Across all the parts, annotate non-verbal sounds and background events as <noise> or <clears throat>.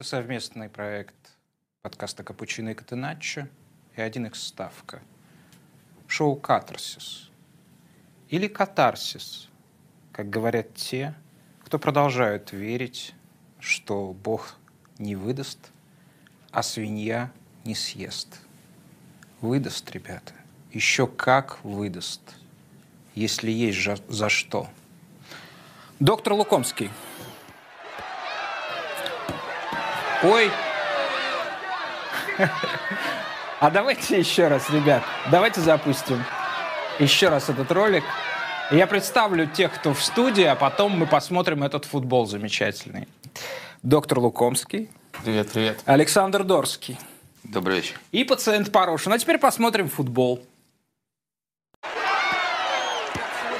Совместный проект подкаста «Капучино и Катеначчо» и один их ставка. Шоу «Катарсис» или «Катарсис», как говорят те, кто продолжают верить, что Бог не выдаст, а свинья не съест. Выдаст, ребята. Еще как выдаст, если есть за что. Доктор Лукомский. Ой. <laughs> А давайте еще раз, ребят, давайте запустим еще раз этот ролик. Я представлю тех, кто в студии, а потом мы посмотрим этот футбол замечательный. Доктор Лукомский. Привет, привет. Александр Дорский. Добрый вечер. И пациент Порошин. А теперь посмотрим футбол.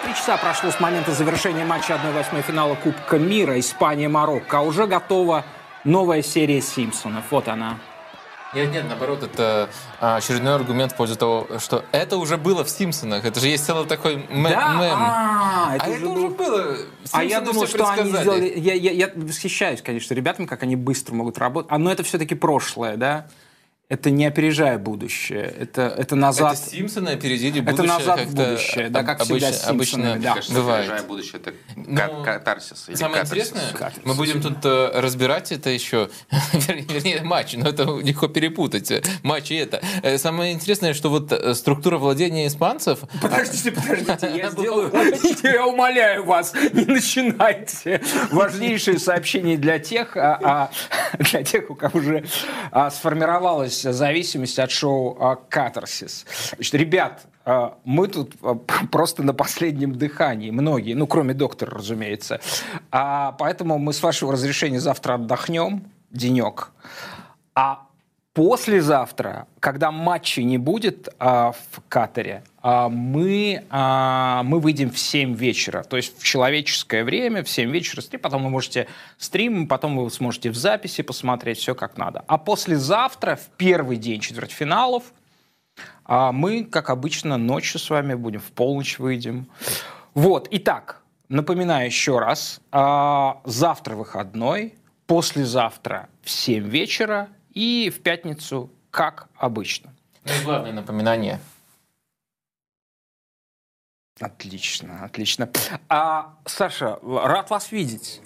Три часа прошло с момента завершения матча 1-8 финала Кубка мира Испания-Марокко. А уже готова новая серия Симпсонов. Вот она. Нет, нет, наоборот, это а, очередной аргумент в пользу того, что это уже было в Симпсонах. Это же есть целый такой мем. Да? мем. А, это а уже это был- уже было. А я думал, что они сделали... Я, я, я восхищаюсь, конечно, ребятами, как они быстро могут работать. А, но это все-таки прошлое, да? Это не опережая будущее. Это, это назад. Это Симпсоны опередили Это будущее. назад в как-то будущее, да, как всегда обычно, Симпсонами, обычно да. Кажется, бывает. опережая будущее, это Ну, кат- катарсис. или Самое катарсис. интересное, Катарсис. мы будем тут э, разбирать это еще, <laughs> вернее, вернее, матч, но это легко перепутать, матч и это. Э, Самое интересное, что вот э, структура владения испанцев, Подождите, подождите, я сделаю... Я умоляю вас, не начинайте. Важнейшее сообщение для тех, а, а, для тех, у кого уже а, сформировалась зависимость от шоу а, «Катарсис». Значит, ребят, а, мы тут а, <laughs> просто на последнем дыхании, многие, ну, кроме доктора, разумеется. А, поэтому мы, с вашего разрешения, завтра отдохнем, денек. А послезавтра, когда матчей не будет а, в Катаре, мы, а, мы выйдем в 7 вечера. То есть в человеческое время, в 7 вечера стрим. Потом вы можете стрим, потом вы сможете в записи посмотреть все как надо. А послезавтра, в первый день четвертьфиналов, а мы, как обычно, ночью с вами будем, в полночь выйдем. Вот, итак, напоминаю еще раз, а, завтра выходной, послезавтра в 7 вечера и в пятницу, как обычно. ну и главное напоминание. Отлично, отлично. А, Саша, рад вас видеть.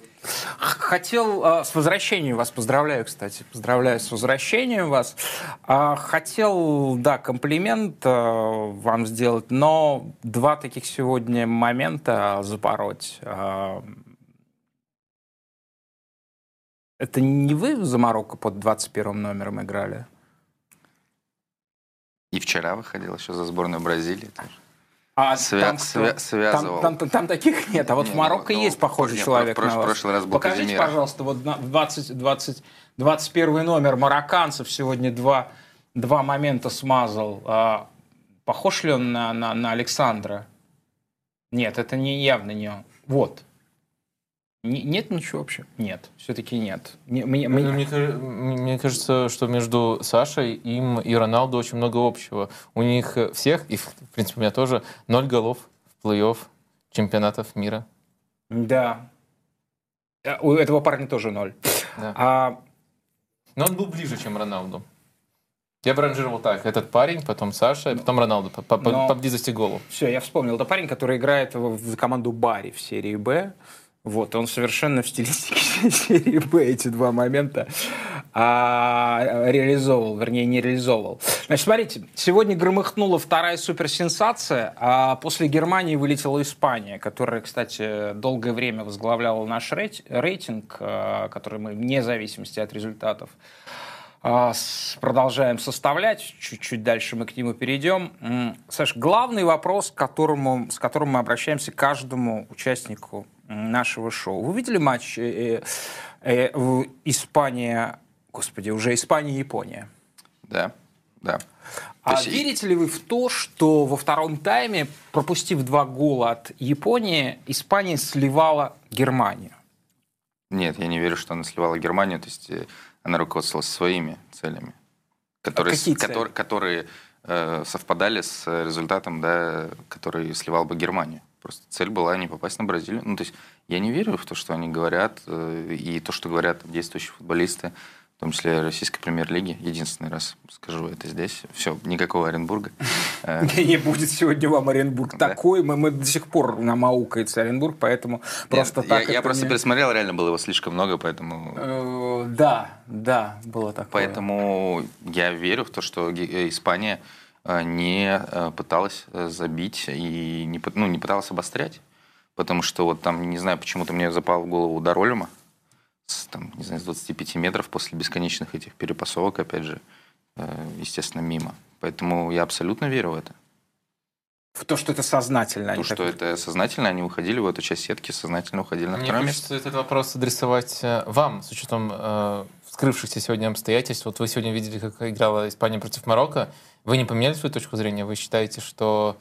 Хотел а, с возвращением вас поздравляю, кстати, поздравляю с возвращением вас. А, Хотел, да, комплимент а, вам сделать, но два таких сегодня момента запороть. Это не вы за Марокко под 21 номером играли? И вчера выходил еще за сборную Бразилии. тоже. А Свя- там, свя- связывал. Там, там- там таких нет, а вот Не, в Марокко ну, есть похожий не, человек прош- на вас. прошлый раз был Покажите, Казимира. пожалуйста, вот на 20, 20, 21 номер марокканцев сегодня два, два момента смазал. А, похож ли он на, на, на Александра? Нет, это не явно не он. Вот. Не- нет ничего вообще? Нет, все-таки нет. Не- мне- мне- Ну, Мне, мне кажется, что между Сашей, им и Роналду очень много общего. У них э, всех, и в принципе у меня тоже, ноль голов в плей-офф чемпионатов мира. Да. А, У этого парня тоже ноль. Да. А, Но он был ближе, чем Роналду. Я бы ранжировал так. Этот парень, потом Саша, и потом Роналду по, по- по- Но- по близости голов. Все, я вспомнил. Это парень, который играет в, в команду Барри в серии Б. Вот, он совершенно в стилистике <laughs> серии Б эти два момента а, реализовывал, вернее, не реализовывал. Значит, смотрите, сегодня громыхнула вторая суперсенсация, а после Германии вылетела Испания, которая, кстати, долгое время возглавляла наш рейт- рейтинг, а, который мы вне зависимости от результатов а, продолжаем составлять. Чуть-чуть дальше мы к нему перейдем. Саш, главный вопрос, к которому, с которым мы обращаемся каждому участнику нашего шоу. Вы видели матч э, э, э, в Испания, господи, уже Испания и Япония? Да, да. А есть... верите ли вы в то, что во втором тайме, пропустив два гола от Японии, Испания сливала Германию? Нет, я не верю, что она сливала Германию. То есть э, она руководствовалась своими целями, которые, а какие цели? которые, которые э, совпадали с результатом, да, который сливал бы Германию. Просто цель была не попасть на Бразилию. Ну, то есть я не верю в то, что они говорят, э, и то, что говорят действующие футболисты в том числе российской премьер-лиги. Единственный раз скажу это здесь. Все, никакого Оренбурга. <laughs> Не будет сегодня вам Оренбург такой. Мы до сих пор нам аукается Оренбург, поэтому просто так... Я просто пересмотрел, реально было его слишком много, поэтому... Э, да, да, было такое. Поэтому я верю в то, что э, Испания не пыталась забить и не, ну, не пыталась обострять. Потому что вот там, не знаю, почему-то мне запал в голову удар Олюма с, там, не знаю, с 25 метров после бесконечных этих перепасовок, опять же, э, естественно, мимо. Поэтому я абсолютно верю в это. В то, что это сознательно. В то, что так... это сознательно, они уходили в эту часть сетки, сознательно уходили на Мне второе место. этот вопрос адресовать э, вам, с учетом э, вскрывшихся сегодня обстоятельств. Вот вы сегодня видели, как играла Испания против Марокко. Вы не поменяли свою точку зрения? Вы считаете, что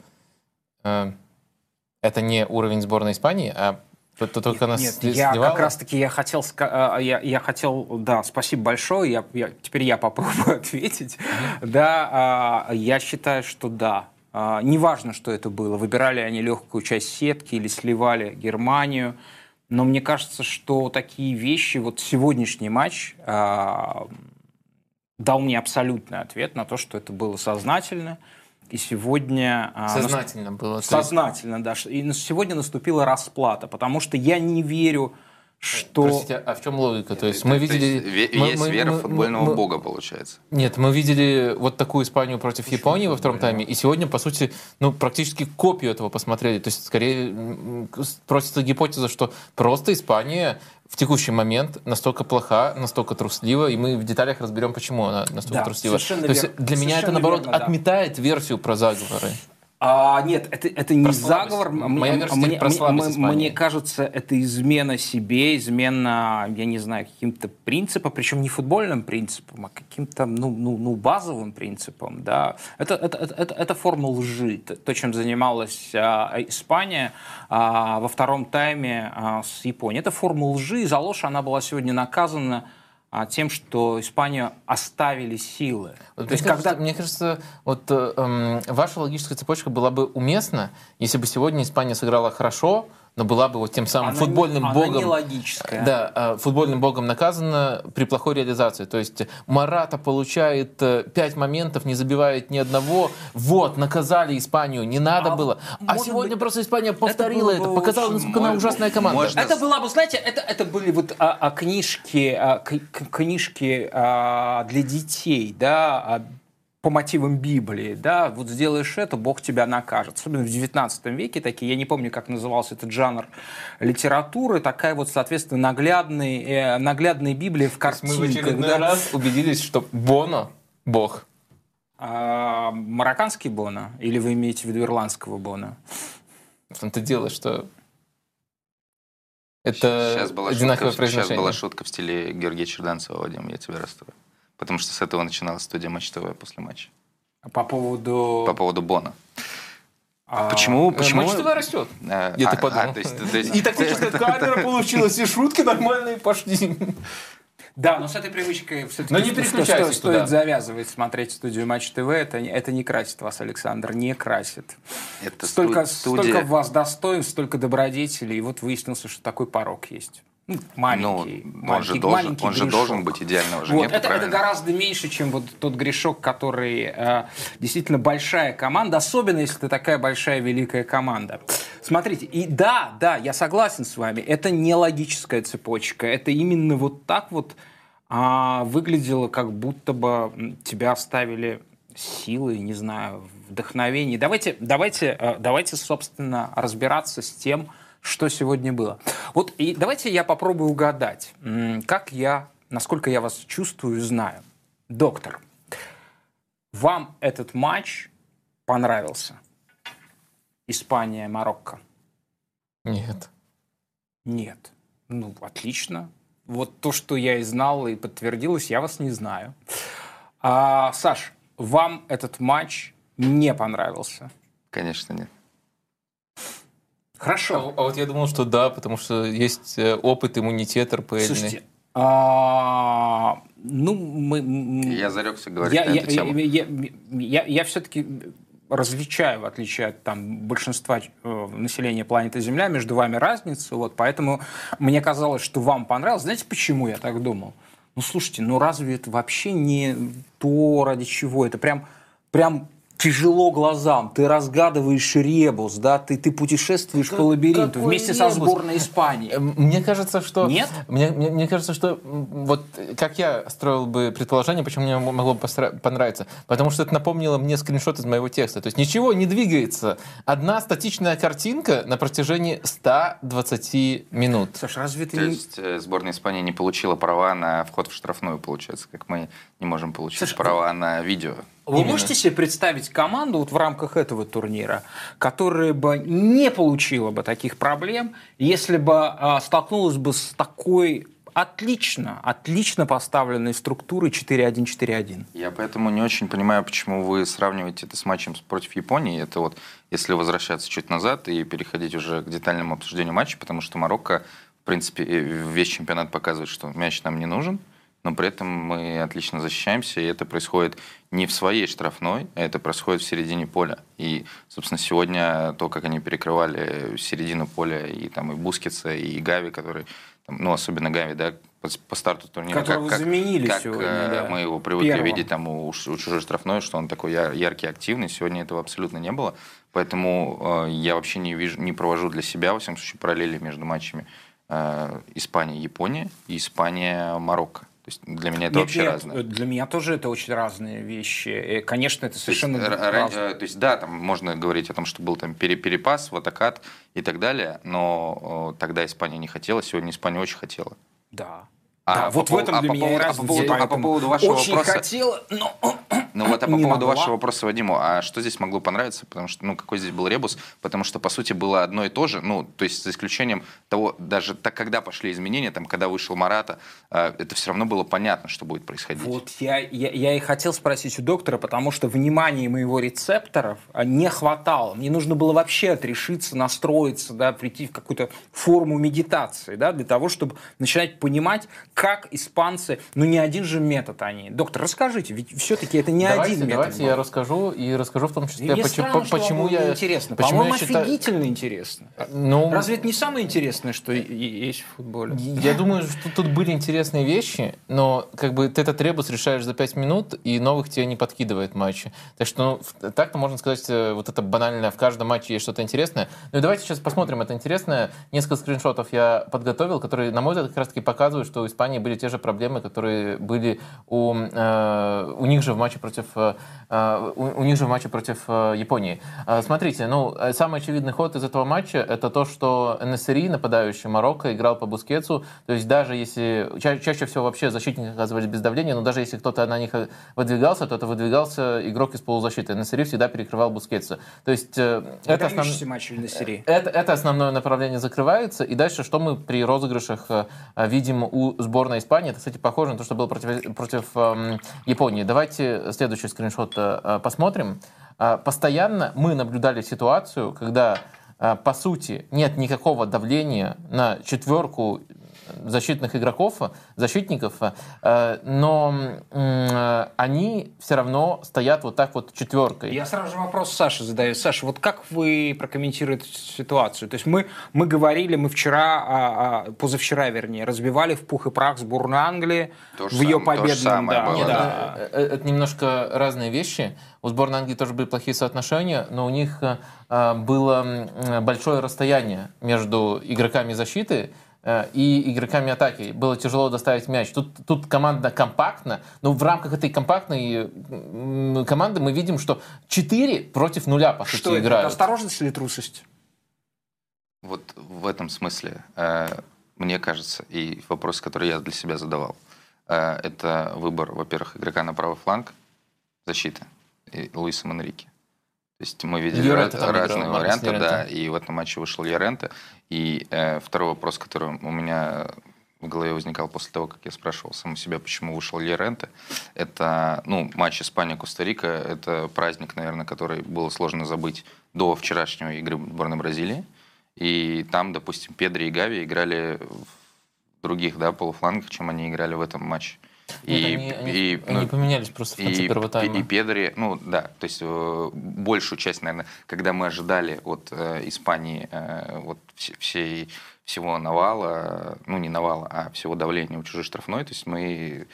э, это не уровень сборной Испании, а то, то только нет, нет я как раз-таки я хотел, а, я, я хотел, да, спасибо большое, я, я, теперь я попробую <laughs> ответить. Mm-hmm. Да, а, я считаю, что да. А, неважно, что это было, выбирали они легкую часть сетки или сливали Германию, но мне кажется, что такие вещи, вот сегодняшний матч а, дал мне абсолютный ответ на то, что это было сознательно, и сегодня... А, сознательно нас... было. Сознательно, да. И сегодня наступила расплата, потому что я не верю что... Простите, а в чем логика? То есть мы видели... То есть, мы, есть мы, вера мы, футбольного мы, бога, получается. Нет, мы видели вот такую Испанию против Почему Японии во втором тайме, и сегодня, по сути, ну, практически копию этого посмотрели. То есть, скорее, просится гипотеза, что просто Испания в текущий момент настолько плоха, настолько труслива, и мы в деталях разберем, почему она настолько да, труслива. То есть для меня это, наоборот, верно, да. отметает версию про заговоры. А, нет, это, это не заговор. Моя версия мне, мне, мне кажется, это измена себе, измена, я не знаю, каким-то принципам, причем не футбольным принципам, а каким-то ну, ну, ну, базовым принципам. Да. Это, это, это, это форма лжи, то, чем занималась а, Испания а, во втором тайме а, с Японией. Это форма лжи, и за ложь она была сегодня наказана тем, что Испанию оставили силы. Вот, То есть, кажется, когда... Мне кажется, вот э, эм, ваша логическая цепочка была бы уместна, если бы сегодня Испания сыграла хорошо, но была бы вот тем самым она футбольным не, богом. Она не логическая. Да, а, футбольным богом наказана при плохой реализации. То есть Марата получает э, пять моментов, не забивает ни одного. Вот, наказали Испанию, не надо а, было. А сегодня быть, просто Испания повторила это, это показала, насколько она ужасная команда. Можно... Это была бы, знаете, это, это были вот а, а, книжки, а, книжки а, для детей, да, а, по мотивам Библии, да, вот сделаешь это, Бог тебя накажет. Особенно в XIX веке такие, я не помню, как назывался этот жанр литературы, такая вот, соответственно, наглядный, э, наглядная Библия в картинках. Мы в очередной да. раз убедились, что Боно – Бог. А, марокканский Боно? Или вы имеете в виду ирландского Боно? В том-то дело, что это сейчас была одинаковое шутка, произношение. Сейчас была шутка в стиле Георгия Черданцева, Вадим, я тебя расстрою. Потому что с этого начиналась студия Матч ТВ после матча. По поводу... По поводу Бона. А, почему? Э, почему? Матч ТВ растет. А, Я а, подумал. А, то есть, то есть... И тактическая камера получилась, и шутки нормальные пошли. Да, но с этой привычкой все-таки но не переключайтесь стоит туда. завязывать, смотреть студию Матч ТВ. Это, это не красит вас, Александр, не красит. Это столько, студия... столько в вас достоинств, столько добродетелей, и вот выяснился, что такой порог есть. Ну, маленький, ну, маленький, он же должен, маленький он же должен быть идеального же вот, это, это гораздо меньше, чем вот тот грешок, который э, действительно большая команда, особенно если это такая большая великая команда. Смотрите, и да, да, я согласен с вами, это не логическая цепочка, это именно вот так вот а, выглядело, как будто бы тебя оставили силы, не знаю, вдохновение. Давайте, давайте, э, давайте, собственно, разбираться с тем, что сегодня было. Вот и давайте я попробую угадать, как я, насколько я вас чувствую и знаю. Доктор, вам этот матч понравился? Испания, Марокко? Нет. Нет. Ну, отлично. Вот то, что я и знал, и подтвердилось, я вас не знаю. А, Саш, вам этот матч не понравился? Конечно, нет. Хорошо. А, а вот я думал, что да, потому что есть э, опыт, иммунитет РПЛ. Слушайте, а, ну, мы... Я зарекся говорить я, на я, эту тему. Я, я, я, я, я все-таки различаю, в отличие от там, большинства э, населения планеты Земля, между вами разницу. Вот, поэтому мне казалось, что вам понравилось. Знаете, почему я так думал? Ну, слушайте, ну разве это вообще не то, ради чего? Это прям, прям тяжело глазам, ты разгадываешь ребус, да, ты, ты путешествуешь как, по лабиринту вместе ребус? со сборной Испании. Э, мне кажется, что... Нет? Мне, мне, мне кажется, что вот как я строил бы предположение, почему мне могло бы понравиться, потому что это напомнило мне скриншот из моего текста. То есть ничего не двигается. Одна статичная картинка на протяжении 120 минут. Саша, разве ты... То есть э, сборная Испании не получила права на вход в штрафную, получается, как мы не можем получить Саша, права на видео. Вы Именно. можете себе представить команду вот в рамках этого турнира, которая бы не получила бы таких проблем, если бы а, столкнулась бы с такой отлично, отлично поставленной структурой 4-1-4-1. Я поэтому не очень понимаю, почему вы сравниваете это с матчем против Японии. Это вот, если возвращаться чуть назад и переходить уже к детальному обсуждению матча, потому что Марокко, в принципе, весь чемпионат показывает, что мяч нам не нужен – но при этом мы отлично защищаемся, и это происходит не в своей штрафной, а это происходит в середине поля. И, собственно, сегодня то, как они перекрывали середину поля, и там и Бускица, и Гави, который, там, ну, особенно Гави, да, по, по старту турнира, Которого как, заменили как сегодня, э, да. мы его привыкли Первым. видеть там у, у чужой штрафной, что он такой яр, яркий, активный. Сегодня этого абсолютно не было. Поэтому э, я вообще не вижу, не провожу для себя, во всяком случае, параллели между матчами э, Испания-Япония и Испания-Марокко. То есть для меня это нет, вообще нет, разное. Для меня тоже это очень разные вещи. И, конечно, это совершенно то есть, разное. То есть да, там можно говорить о том, что был там перепас, ватакат и так далее, но тогда Испания не хотела, сегодня Испания очень хотела. Да. А да, вот по, в этом для а меня по, а по поводу, а по поводу вашего очень вопроса... хотела, но <clears throat> ну вот, а по поводу могла. вашего вопроса, Вадиму, а что здесь могло понравиться? Потому что, ну, какой здесь был ребус? Потому что, по сути, было одно и то же, ну, то есть за исключением того, даже так, когда пошли изменения, там, когда вышел Марата, э, это все равно было понятно, что будет происходить. Вот я, я, я и хотел спросить у доктора, потому что внимания моего рецепторов а, не хватало. Мне нужно было вообще отрешиться, настроиться, да, прийти в какую-то форму медитации, да, для того, чтобы начинать понимать, как испанцы, ну, не один же метод они. Доктор, расскажите, ведь все-таки это не давайте, один метод. Давайте был. я расскажу, и расскажу в том числе, почему, странно, почему я... Интересно. Почему По-моему, я считаю... офигительно интересно. Ну, Разве это не самое интересное, что есть в футболе? Я думаю, что тут были интересные вещи, но как бы ты этот ребус решаешь за 5 минут, и новых тебе не подкидывает матчи. Так что ну, так-то можно сказать, э, вот это банально, в каждом матче есть что-то интересное. Ну и давайте сейчас посмотрим это интересное. Несколько скриншотов я подготовил, которые, на мой взгляд, как раз-таки показывают, что у Испании были те же проблемы, которые были у, э, у них же в матче против э, э, у них же в матче против э, Японии. Смотрите, ну, самый очевидный ход из этого матча это то, что НСРИ, нападающий Марокко, играл по Бускетсу. То есть даже если, ча чаще всего вообще защитники оказывались без давления, но даже если кто-то на них выдвигался, то это выдвигался игрок из полузащиты. НСРИ всегда перекрывал Бускетса. То есть это, основ... матч это, это основное направление закрывается. И дальше, что мы при розыгрышах видим у сборной Испании, это, кстати, похоже на то, что было против, против эм, Японии. Давайте следующий скриншот э, э, посмотрим. Э, постоянно мы наблюдали ситуацию, когда, по сути, нет никакого давления на четверку защитных игроков, защитников, э, но они все равно стоят вот так вот четверкой. Я сразу же вопрос Саше задаю. Саша, вот как вы прокомментируете ситуацию? То есть мы, мы говорили, мы вчера, а, а, позавчера, вернее, разбивали в пух и прах сборную Англии то в ее сам, победном... Да, было, да. Э, э, это немножко разные вещи. У сборной Англии тоже были плохие соотношения, но у них было большое расстояние между игроками защиты Э, и игроками атаки. Было тяжело доставить мяч. Тут, тут команда компактна, но в рамках этой компактной команды мы видим, что 4 против нуля, по сути, что играют. Это осторожность или трусость? Вот в этом смысле, э, мне кажется, и вопрос, который я для себя задавал, э, это выбор, во-первых, игрока на правый фланг защиты Луиса Манрики. То есть мы видели Лерента разные играл, варианты, да, и в этом матче вышел Ярента. И э, второй вопрос, который у меня в голове возникал после того, как я спрашивал сам себя, почему вышел Леренте. Это, ну, матч Испания-Коста-Рика, это праздник, наверное, который было сложно забыть до вчерашней игры сборной Бразилии. И там, допустим, Педри и Гави играли в других да, полуфлангах, чем они играли в этом матче. Нет, и, они, они, и, они ну, поменялись просто в конце и, первого тайма. И, и Педри, ну да, то есть э, большую часть, наверное, когда мы ожидали от э, Испании э, вот всей, всего навала, ну не навала, а всего давления у чужой штрафной, то есть мы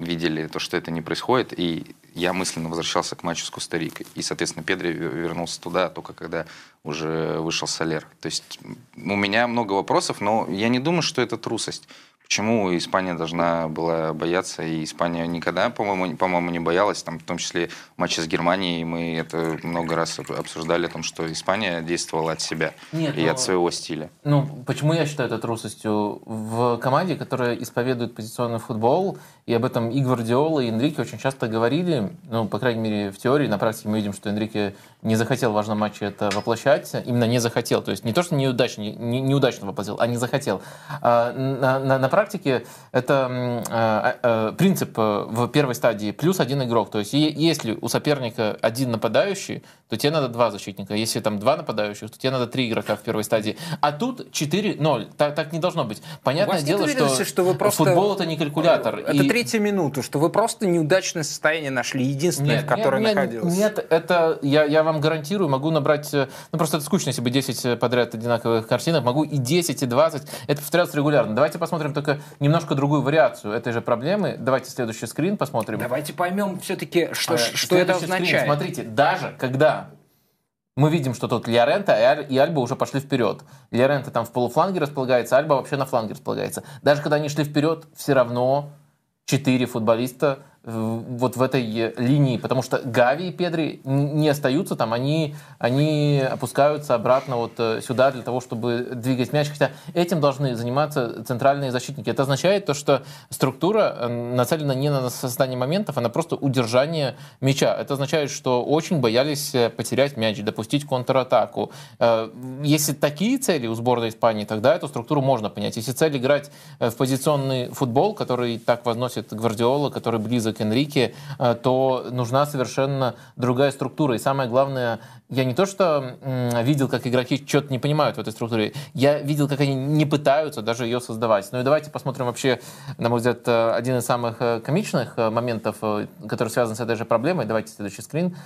видели то, что это не происходит, и я мысленно возвращался к матчу с Коста-Рикой. И, соответственно, Педри вернулся туда только когда уже вышел Солер. То есть у меня много вопросов, но я не думаю, что это трусость. Почему Испания должна была бояться? И Испания никогда, по-моему, по-моему, не боялась. Там, в том числе в матче с Германией мы это много раз обсуждали, о том, что Испания действовала от себя Нет, и ну, от своего стиля. Ну, почему я считаю это трусостью? В команде, которая исповедует позиционный футбол, и об этом и Гвардиола, и Энрике очень часто говорили, ну, по крайней мере, в теории, на практике мы видим, что Энрике не захотел в важном матче это воплощать, именно не захотел, то есть не то, что неудачно, не, неудачно воплотил, а не захотел. А на, на, на практике это э, э, принцип э, в первой стадии плюс один игрок, то есть если у соперника один нападающий, то тебе надо два защитника, если там два нападающих, то тебе надо три игрока в первой стадии, а тут 4-0, так, так не должно быть. Понятное дело, что, что вы просто... футбол это не калькулятор. Это и... третья минута, что вы просто неудачное состояние нашли, единственное, нет, в котором нет, находилось. Нет, это я, я вам гарантирую, могу набрать, ну просто это скучно, если бы 10 э, подряд одинаковых картинок, могу и 10, и 20, это повторяться регулярно. Давайте посмотрим только немножко другую вариацию этой же проблемы. Давайте следующий скрин посмотрим. Давайте поймем все-таки, что, а, что это означает. Скрин, смотрите, даже когда мы видим, что тут Лиорента и Альба уже пошли вперед. Лиорента там в полуфланге располагается, Альба вообще на фланге располагается. Даже когда они шли вперед, все равно четыре футболиста вот в этой линии, потому что Гави и Педри не остаются там, они, они опускаются обратно вот э, сюда для того, чтобы двигать мяч, хотя этим должны заниматься центральные защитники. Это означает то, что структура э, нацелена не на создание моментов, а на просто удержание мяча. Это означает, что очень боялись э, потерять мяч, допустить контратаку. Если такие цели у сборной Испании, тогда эту структуру можно понять. Если цель играть в позиционный футбол, который так возносит Гвардиола, который близок близок Энрике, э, то нужна совершенно другая структура. И самое главное, я не то что видел, как игроки что-то не понимают в этой структуре, я видел, как они не пытаются даже ее создавать. Ну и давайте посмотрим вообще, на мой взгляд, э, один из самых э, комичных моментов, который связан с этой же проблемой. Давайте следующий скрин.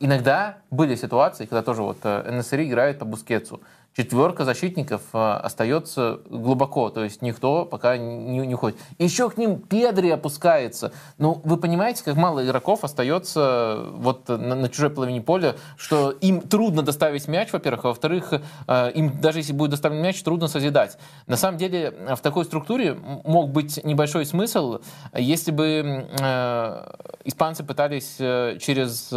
Иногда были ситуации, когда тоже вот НСР играет по Бускетсу четверка защитников э, остается глубоко, то есть никто пока не, не уходит. Еще к ним Педри опускается. Ну, вы понимаете, как мало игроков остается вот на, на чужой половине поля, что им трудно доставить мяч, во-первых, а во-вторых, э, им даже если будет доставлен мяч, трудно созидать. На самом деле в такой структуре мог быть небольшой смысл, если бы э, испанцы пытались через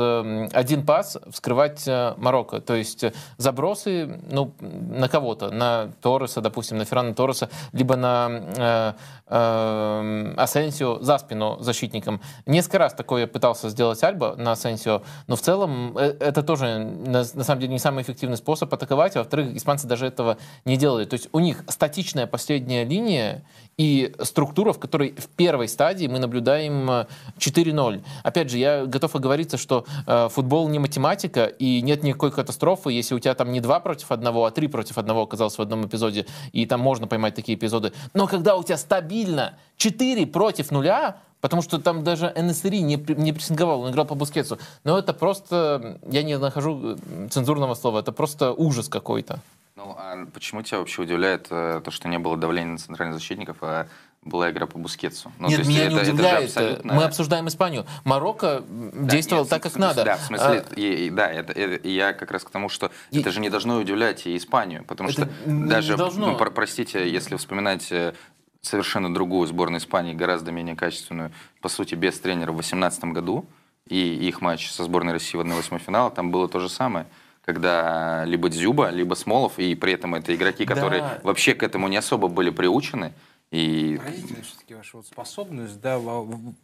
один пас вскрывать Марокко. То есть забросы, ну, на кого-то, на Торреса, допустим, на Феррана Торреса, либо на э, э, Асенсио за спину защитником. Несколько раз такое пытался сделать Альба на Асенсио, но в целом э, это тоже на, на самом деле не самый эффективный способ атаковать, во-вторых, испанцы даже этого не делали. То есть у них статичная последняя линия и структура, в которой в первой стадии мы наблюдаем 4-0. Э, Опять же, я готов оговориться, что э, футбол не математика, и нет никакой катастрофы, если у тебя там не два против одного, а три против одного оказалось в одном эпизоде, и там можно поймать такие эпизоды. Но когда у тебя стабильно 4 против нуля, Потому что там даже НСРИ не, не прессинговал, он играл по Бускетсу. Но это просто, я не нахожу э, цензурного слова, это просто ужас какой-то. Ну, а почему тебя вообще удивляет э, то, что не было давления на центральных защитников, а была игра по Бускетсу. Ну, Нет, меня это, не удивляет. абсолютно... Мы обсуждаем Испанию. Марокко да, действовал нет, так, как надо. Да, в смысле, а... и, и, да, это, это, я как раз к тому, что и... это же не должно удивлять и Испанию, потому это что даже, должно. ну, про, простите, если вспоминать э, совершенно другую сборную Испании, гораздо менее качественную, по сути, без тренера в 2018 году, и их матч со сборной России в 1-8 финала, там было то же самое когда либо Дзюба, либо Смолов, и при этом это игроки, которые да. вообще к этому не особо были приучены, И... Поразительно все-таки ваша вот способность, да,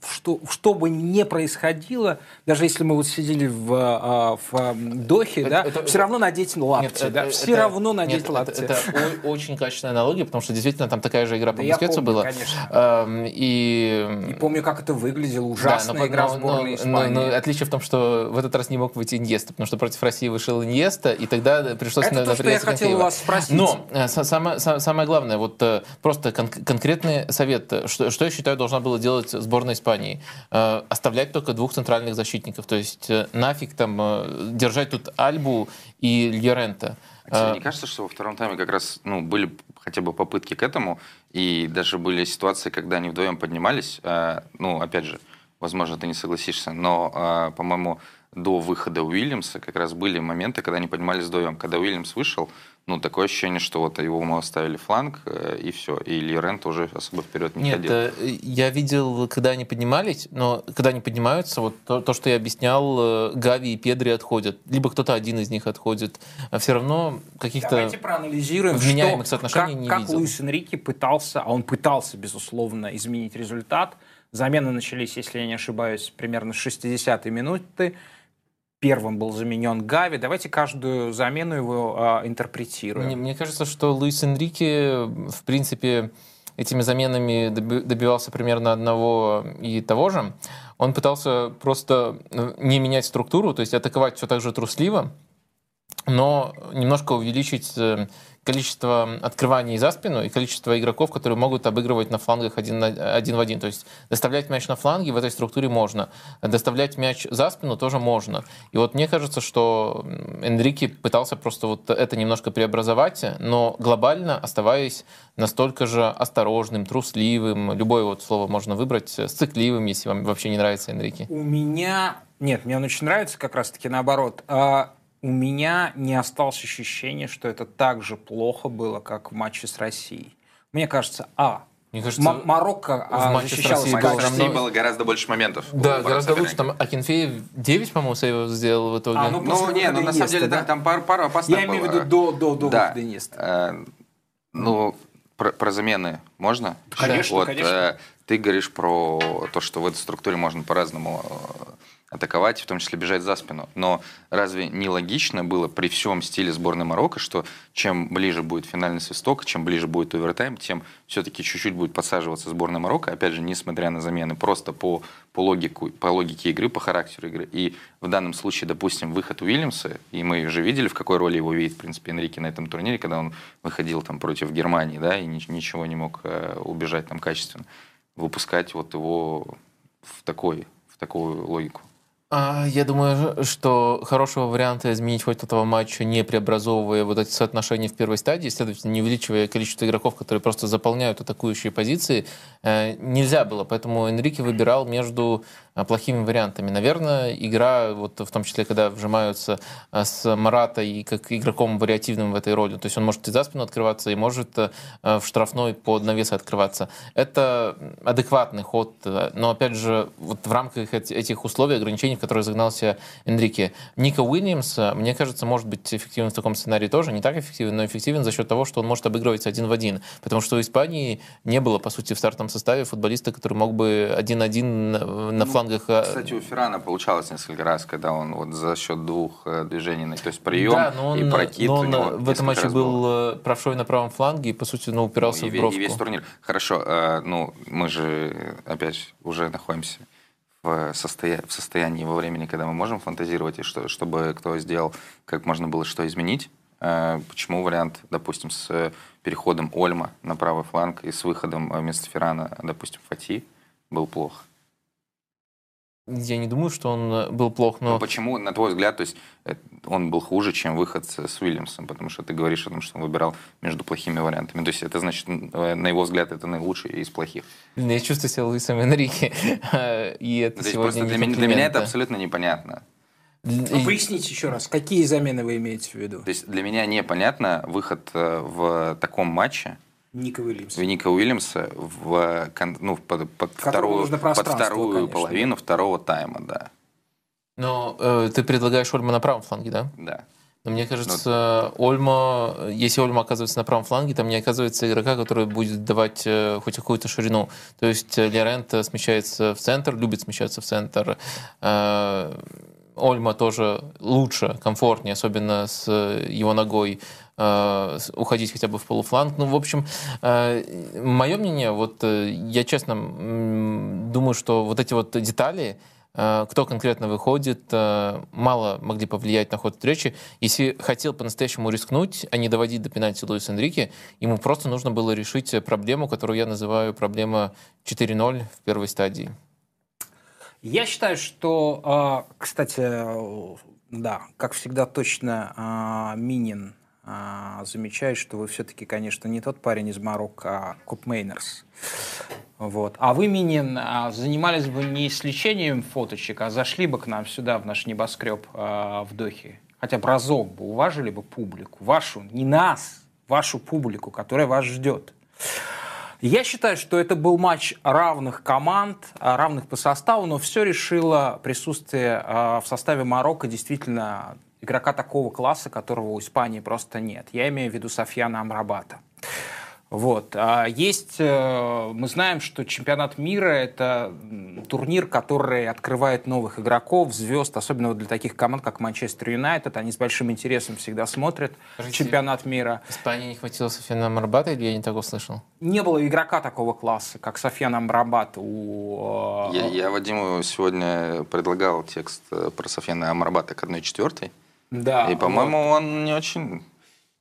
что, что бы ни происходило, даже если мы вот сидели в, а, в Дохе, это, да, это, все равно надеть лапти, нет, да, это, все это, равно надеть нет, лапти. Это, это очень качественная аналогия, потому что действительно там такая же игра по да Бускетсу была. Конечно. и... и помню, как это выглядело, ужасная да, но, игра но, сборной но, Испании. Но, но отличие в том, что в этот раз не мог выйти Иньеста, потому что против России вышел Иньеста, и тогда пришлось... Это на, то, что я хотел у вас спросить. Но э, самое, самое главное, вот э, просто кон конкретный совет, что, что я считаю должна была делать сборная Испании? Э, оставлять только двух центральных защитников, то есть э, нафиг там э, держать тут Альбу и Льорента. А тебе не кажется, что во втором тайме как раз ну, были хотя бы попытки к этому, и даже были ситуации, когда они вдвоем поднимались, ну, опять же, возможно, ты не согласишься, но, по-моему, до выхода Уильямса как раз были моменты, когда они поднимались вдвоем. Когда Уильямс вышел, ну, такое ощущение, что вот его мы оставили фланг, э, и все. И Льорент уже особо вперед не Нет, ходил. Нет, э, я видел, когда они поднимались, но когда они поднимаются, вот то, то что я объяснял, э, Гави и Педри отходят. Либо кто-то один из них отходит. А все равно каких-то Давайте проанализируем, вменяемых что, соотношений как, не как видел. Луис Энрике пытался, а он пытался, безусловно, изменить результат. Замены начались, если я не ошибаюсь, примерно с 60-й минуты первым был заменен Гави. Давайте каждую замену его а, интерпретируем. Мне, мне кажется, что Луис Энрике, в принципе, этими заменами добивался примерно одного и того же. Он пытался просто не менять структуру, то есть атаковать все так же трусливо, но немножко увеличить э, количество открываний за спину и количество игроков, которые могут обыгрывать на флангах один, на, один в один. То есть доставлять мяч на фланге в этой структуре можно, доставлять мяч за спину тоже можно. И вот мне кажется, что Энрике пытался просто вот это немножко преобразовать, но глобально оставаясь настолько же осторожным, трусливым, любое вот слово можно выбрать, сцикливым, если вам вообще не нравится Энрике. У меня... Нет, мне он очень нравится как раз-таки наоборот. А у меня не осталось ощущения, что это так же плохо было, как в матче с Россией. Мне кажется, а, мне кажется, М- Марокко в а, матче защищалась. С Россией, было, России было гораздо больше моментов. Да, гораздо лучше. Там Акинфеев 9, по-моему, сейвов сделал в итоге. А, ну, ну не, ну на самом деле, да, там пару, пару опасных Я имею в виду до, до, до да. Инеста. Э, ну, про, про замены можно? Конечно, вот, конечно. Э, ты говоришь про то, что в этой структуре можно по-разному э, атаковать, в том числе бежать за спину. Но разве не логично было при всем стиле сборной Марокко, что чем ближе будет финальный свисток, чем ближе будет овертайм, тем все-таки чуть-чуть будет подсаживаться сборная Марокко, опять же, несмотря на замены, просто по, по, логику, по логике игры, по характеру игры. И в данном случае, допустим, выход Уильямса, и мы уже видели, в какой роли его видит, в принципе, Энрике на этом турнире, когда он выходил там против Германии, да, и ничего не мог э, убежать там качественно. Выпускать вот его в такой, в такую логику. А, я думаю, что хорошего варианта изменить хоть этого матча, не преобразовывая вот эти соотношения в первой стадии, следовательно, не увеличивая количество игроков, которые просто заполняют атакующие позиции, э, нельзя было. Поэтому Энрике выбирал между плохими вариантами. Наверное, игра, вот в том числе, когда вжимаются э, с Марата и как игроком вариативным в этой роли, то есть он может и за спину открываться, и может в штрафной под навес открываться. Это адекватный ход, но, опять же, вот в рамках этих условий, ограничений, в которые загнался Энрике. Ника Уильямс, мне кажется, может быть эффективен в таком сценарии тоже. Не так эффективен, но эффективен за счет того, что он может обыгрывать один в один. Потому что у Испании не было, по сути, в стартовом составе футболиста, который мог бы один-один на, ну, флангах. Кстати, у Феррана получалось несколько раз, когда он вот за счет двух э, движений, то есть прием да, но он, и прокид. Но он в этом матче был было. Э, правшой на правом фланге и, по сути, ну, упирался ну, и, в бровку. И весь турнир. Хорошо, э, ну, мы же опять уже находимся в, состоя... в состоянии во времени, когда мы можем фантазировать, и что, чтобы кто сделал, как можно было что изменить. Э, почему вариант, допустим, с переходом Ольма на правый фланг и с выходом вместо Феррана, допустим, Фати был плохо? Я не думаю, что он э, был плох, но... но... Почему, на твой взгляд, то есть э, он был хуже, чем выход с Уильямсом? Потому что ты говоришь о том, что он выбирал между плохими вариантами. То есть это значит, э, на его взгляд, это наилучший из плохих. Я чувствую себя Луисом Энрике. <laughs> И это то сегодня для, меня, для меня это абсолютно непонятно. Ну, поясните еще раз, какие замены вы имеете в виду? То есть для меня непонятно выход в таком матче, Ника Уильямса. В Ника Уильямса в, ну, под, под вторую, под вторую конечно, половину второго тайма, да. Но э, ты предлагаешь Ольма на правом фланге, да? Да. Но мне кажется, Но... Ольма, если Ольма оказывается на правом фланге, там не оказывается игрока, который будет давать э, хоть какую-то ширину. То есть э, Лерент смещается в центр, любит смещаться в центр. Э, Ольма тоже лучше, комфортнее, особенно с его ногой уходить хотя бы в полуфланг. Ну, в общем, мое мнение, вот я честно думаю, что вот эти вот детали, Э, кто конкретно выходит, э, мало могли повлиять на ход встречи. Если хотел по-настоящему рискнуть, а не доводить до пенальти Луис Энрике, ему просто нужно было решить проблему, которую я называю проблема 4-0 в первой стадии. Я считаю, что, э, кстати, да, как всегда точно Минин замечает, что вы все-таки, конечно, не тот парень из Марокко, а Мейнерс. Вот. А вы, Минин, а, занимались бы не с лечением фоточек, а зашли бы к нам сюда, в наш небоскреб э, в Дохе. Хотя бы разок бы уважили бы публику. Вашу, не нас, вашу публику, которая вас ждет. Я считаю, что это был матч равных команд, а, равных по составу, но все решило присутствие в составе Марокко действительно игрока такого класса, которого у Испании просто нет. Я имею в виду Софьяна Амрабата. Вот. А есть, э, мы знаем, что чемпионат мира – это турнир, который открывает новых игроков, звезд, особенно для таких команд, как Манчестер Юнайтед. Они с большим интересом всегда смотрят Скажите, чемпионат мира. Испании не хватило Софьяна Амрабата, или я не так услышал? Не было игрока такого класса, как Софьян Амрабат у... Э, я, я Вадиму сегодня предлагал текст э, про Софьяна Амрабата к 1-4. Да. И, по-моему, вот. он не очень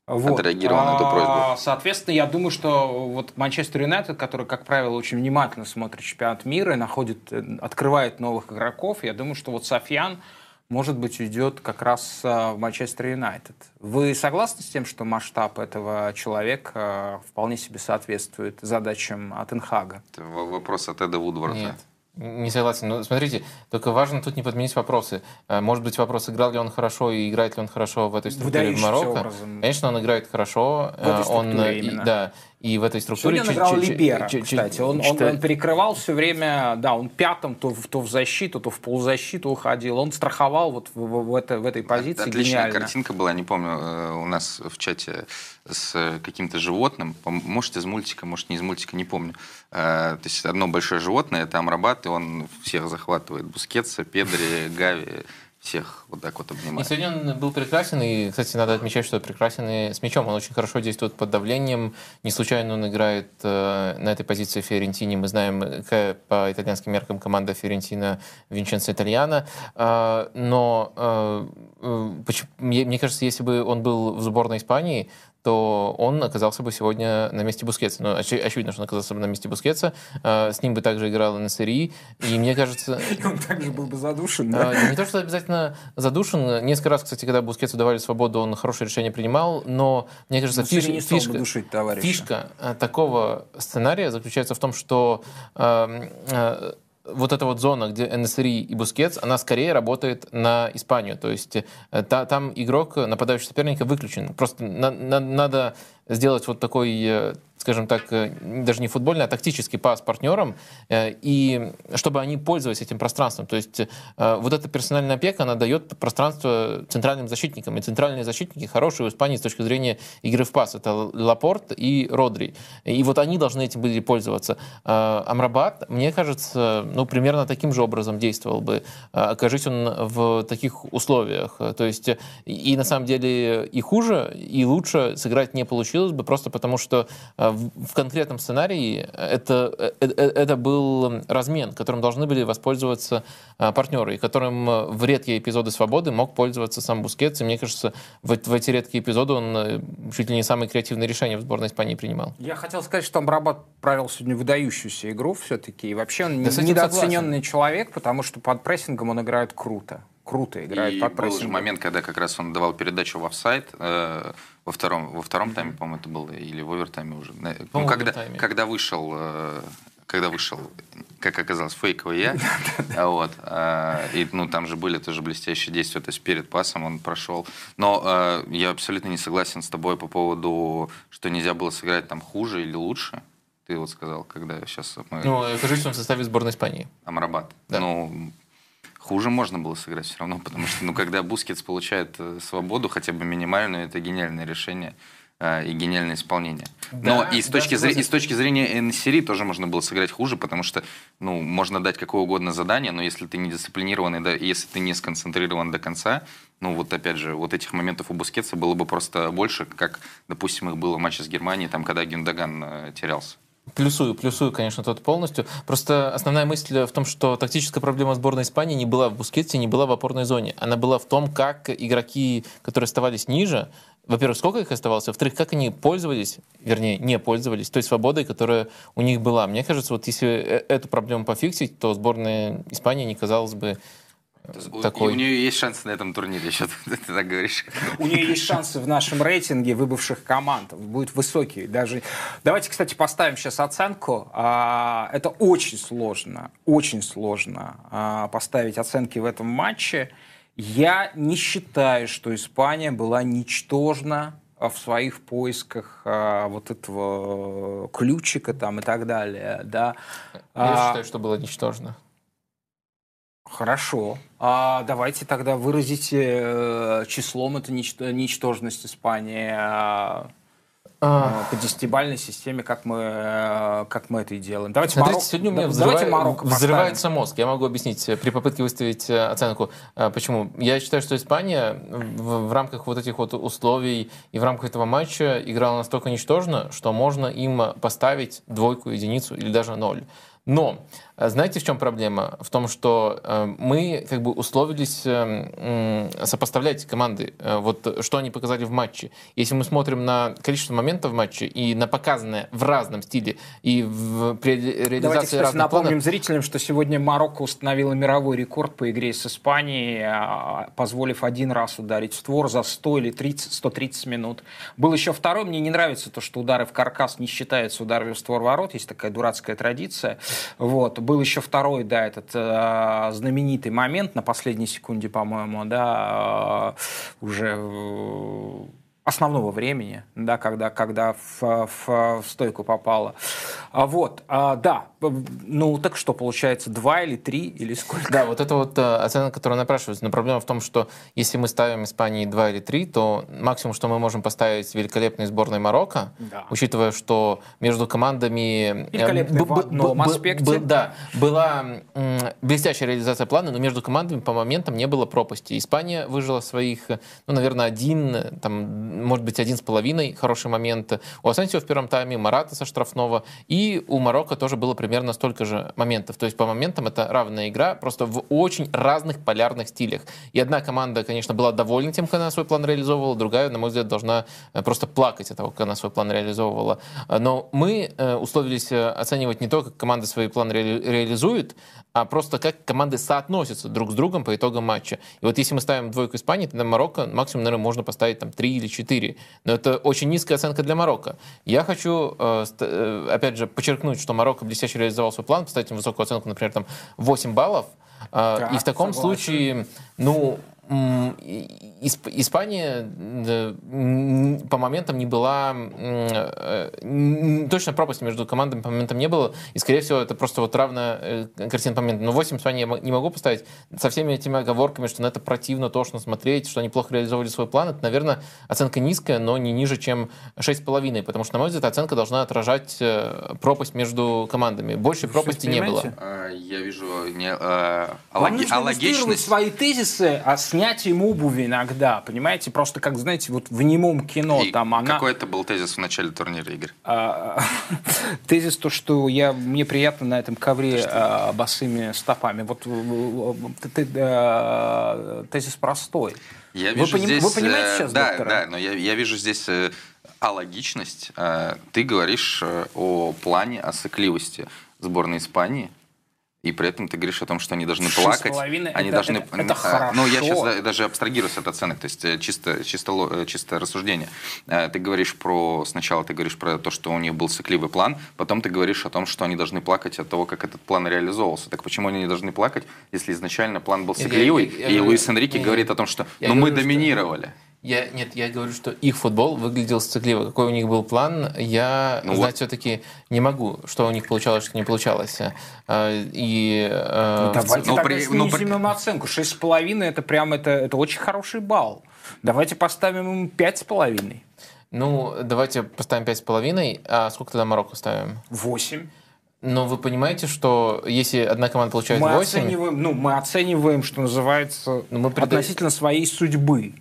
вот. отреагировал на эту а, просьбу. Соответственно, я думаю, что вот Манчестер Юнайтед, который, как правило, очень внимательно смотрит чемпионат мира и находит, э, открывает новых игроков, я думаю, что вот Софьян, может быть, уйдет как раз а, в Манчестер Юнайтед. Вы согласны с тем, что масштаб этого человека а, вполне себе соответствует задачам Атенхага? Это вопрос от Эда Вудворда. Нет. Не согласен. Но смотрите, только важно тут не подменить вопросы. Э, может быть, вопрос, играл ли он хорошо и играет ли он хорошо в этой структуре в Марокко. Образом. Конечно, он играет хорошо. В этой э, он, именно. Да, и в этой структуре... Сегодня он играл Либера, кстати. Он, он, он перекрывал все время, да, он пятым то, то в защиту, то в полузащиту уходил. Он страховал вот в, в, в, это, в этой позиции Отличная гениально. картинка была, не помню, э, у нас в чате с каким-то животным, может, из мультика, может, не из мультика, не помню. Э, то есть одно большое животное, это Амрабат, и он всех захватывает. Бускетса, Педри, Гави, всех вот так вот обнимает. И сегодня он был прекрасен, и, кстати, надо отмечать, что прекрасен и с мячом. Он очень хорошо действует под давлением. Не случайно он играет э, на этой позиции Фиорентины. Мы знаем, какая по итальянским меркам команда Фиорентина Винченцо Итальяно. Э, но э, э, мне, мне кажется, если бы он был в сборной Испании, то он оказался бы сегодня на месте Бускетса. Ну, оч- очевидно, что он оказался бы на месте Бускетса. Э, с ним бы также играл Эн-Несири. И мне кажется... <laughs> Он также был бы задушен, да? Э, не то, что обязательно задушен. Несколько раз, кстати, когда Бускетсу давали свободу, он хорошее решение принимал. Но, мне кажется, фиш... фишка, душить, фишка э, такого сценария заключается в том, что э, вот эта вот зона, где Эн-Несири и Бускетс, она скорее работает на Испанию. То есть э, та, там игрок, нападающий соперника, выключен. Просто на, на, надо сделать вот такой э, скажем так, э, даже не футбольный, а тактический пас партнерам, э, и чтобы они пользовались этим пространством. То есть э, вот эта персональная опека, она дает пространство центральным защитникам. И центральные защитники хорошие в Испании с точки зрения игры в пас. Это Лапорт и Родри. И вот они должны этим были пользоваться. Амрабат, мне кажется, ну, примерно таким же образом действовал бы, окажись он в таких условиях. То есть и на самом деле и хуже, и лучше сыграть не получилось бы, просто потому что в конкретном сценарии это, это, э, это был размен, которым должны были воспользоваться а, партнеры, и которым э, в редкие эпизоды свободы мог пользоваться сам Бускетс. И мне кажется, в, в эти редкие эпизоды он э, чуть ли не самые креативные решения в сборной Испании принимал. Я хотел сказать, что Амрабат провел сегодня выдающуюся игру все-таки. И вообще он да недооцененный согласен. человек, потому что под прессингом он играет круто круто играет и под прессингом. был же момент, когда как раз он давал передачу в офсайд, э, во втором, во втором тайме, по-моему, это было, или в овертайме уже. Ну, когда, когда вышел, э, когда вышел, как оказалось, фейковый я, <laughs> вот, э, и, ну, там же были тоже блестящие действия, то есть перед пасом он прошел. Но э, я абсолютно не согласен с тобой по поводу, что нельзя было сыграть там хуже или лучше. Ты вот сказал, когда сейчас мы... Ну, кажется, он в составе сборной Испании. Амрабат. Да. Ну, Хуже можно было сыграть все равно, <laughs> потому что, ну, когда Бускетс получает э, свободу, хотя бы минимальную, это гениальное решение э, и гениальное исполнение. Да, Но и с, точки да, зрения, и с точки зрения Эн-Несири тоже можно было сыграть хуже, потому что ну, можно дать какое угодно задание, но если ты не дисциплинированный, да, если ты не сконцентрирован до конца, ну вот опять же, вот этих моментов у Бускетса было бы просто больше, как, допустим, их было в матче с Германией, там, когда Гюндаган э, терялся. Плюсую, плюсую, конечно, тот полностью. Просто основная мысль в том, что тактическая проблема сборной Испании не была в Бускетсе, не была в опорной зоне. Она была в том, как игроки, которые оставались ниже, во-первых, сколько их оставалось, во-вторых, как они пользовались, вернее, не пользовались той свободой, которая у них была. Мне кажется, вот если э, эту проблему пофиксить, то сборная Испании не казалось бы такой... И у нее есть шансы на этом турнире, еще <laughs> ты так говоришь. У нее есть шансы в нашем рейтинге выбывших команд. Будет высокий. Даже... Давайте, кстати, поставим сейчас оценку. А, это очень сложно, очень сложно а, поставить оценки в этом матче. Я не считаю, что Испания была ничтожна в своих поисках а, вот этого ключика там и так далее, да. Я считаю, что было ничтожно. Хорошо. А давайте тогда выразите э, числом это ничтожность Испании а, а... по десятибальной системе, как мы, э, как мы это и делаем. Давайте Смотрите, Марокко, сегодня у меня взрывает, Марокко взрывается мозг. Я могу объяснить э, при попытке выставить оценку. Почему? Я считаю, что Испания в, в рамках вот этих вот условий и в рамках этого матча играла настолько ничтожно, что можно им поставить двойку, единицу или даже ноль. Но знаете, в чем проблема? В том, что э, мы как бы условились э, сопоставлять команды, э, вот что они показали в матче. Если мы смотрим на количество моментов в матче и на показанное в разном стиле и в при реализации Давайте, кстати, разных напомним планов... зрителям, что сегодня Марокко установила мировой рекорд по игре с Испанией, а, позволив один раз ударить в створ за 100 или 30, 130 минут. Был еще второй, мне не нравится то, что удары в каркас не считаются ударами в створ ворот, есть такая дурацкая традиция. Вот был еще второй, да, этот э, знаменитый момент на последней секунде, по-моему, да, э, уже э, основного времени, да, когда, когда в, в, в стойку попало. А вот, а, да, ну так что, получается, два или три, или сколько? Да, вот это вот э, оценка, которая напрашивается. Но проблема в том, что если мы ставим Испании два или три, то максимум, что мы можем поставить великолепной сборной Марокко, да. учитывая, что между командами... Э, Великолепной в одном аспекте. Да, была блестящая реализация плана, но между командами по моментам не было пропасти. Испания выжила своих, ну, наверное, один, там, может быть, один с половиной хороший момент. У Асенсио в первом тайме, Марата со штрафного. И у Марокко тоже было примерно столько же моментов. То есть по моментам это равная игра, просто в очень разных полярных стилях. И одна команда, конечно, была довольна тем, как она свой план реализовывала, другая, на мой взгляд, должна э, просто плакать от того, как она свой план реализовывала. Но мы э, условились э, оценивать не то, как команда свои планы ре реализует, а просто как команды соотносятся друг с другом по итогам матча. И вот если мы ставим двойку Испании, тогда Марокко максимум, наверное, можно поставить там 3 или 4. Но это очень низкая оценка для Марокко. Я хочу, опять же, подчеркнуть, что Марокко блестяще реализовал свой план, поставить им высокую оценку, например, там 8 баллов. Да, и в таком согласен. случае, ну, Испания по моментам не была... Э, точно пропасть между командами по моментам не было. И, скорее всего, это просто вот равная э, картина по моментам. Но 8 Испании я не могу поставить. Со всеми этими оговорками, что на это противно, тошно смотреть, что они плохо реализовали свой план, это, наверное, оценка низкая, но не ниже, чем 6,5. Потому что, на мой взгляд, оценка должна отражать э, пропасть между командами. Больше пропасти не было. А, я вижу не, а, алогичность. свои тезисы, а с снятием обуви иногда, понимаете? Просто как, знаете, вот в немом кино И там она... Какой это был тезис в начале турнира, Игорь? А, <laughs> тезис то, что я, мне приятно на этом ковре а, босыми стопами. Вот а, тезис простой. Я вижу вы, здесь, вы понимаете сейчас, Да, доктора? да, но я, я вижу здесь э, алогичность. Э, ты говоришь э, о плане, о сыкливости сборной Испании, и при этом ты говоришь о том, что они должны плакать. Они это, должны. Это, это хорошо. Ну, я сейчас даже абстрагируюсь от оценок, то есть э, чисто, чисто, э, чисто рассуждение. Э, ты говоришь про. Сначала ты говоришь про то, что у них был сыкливый план, потом ты говоришь о том, что они должны плакать от того, как этот план реализовывался. Так почему они не должны плакать, если изначально план был сыкливый, я, я, я, и Луис Энрике говорит о том, что ну мы доминировали. Что Я, нет, я говорю, что их футбол выглядел сцикливо. Какой у них был план, я ну знать вот. все-таки не могу, что у них получалось, что не получалось. А, и, э, ну, давайте ну, при, снизим ну, при... им оценку. 6,5 это прям это, это очень хороший балл. Давайте поставим им 5,5. Ну, давайте поставим 5,5. А сколько тогда Марокко ставим? 8. Но вы понимаете, что если одна команда получает мы 8... Оцениваем, ну, мы оцениваем, что называется, ну, мы пред... относительно своей судьбы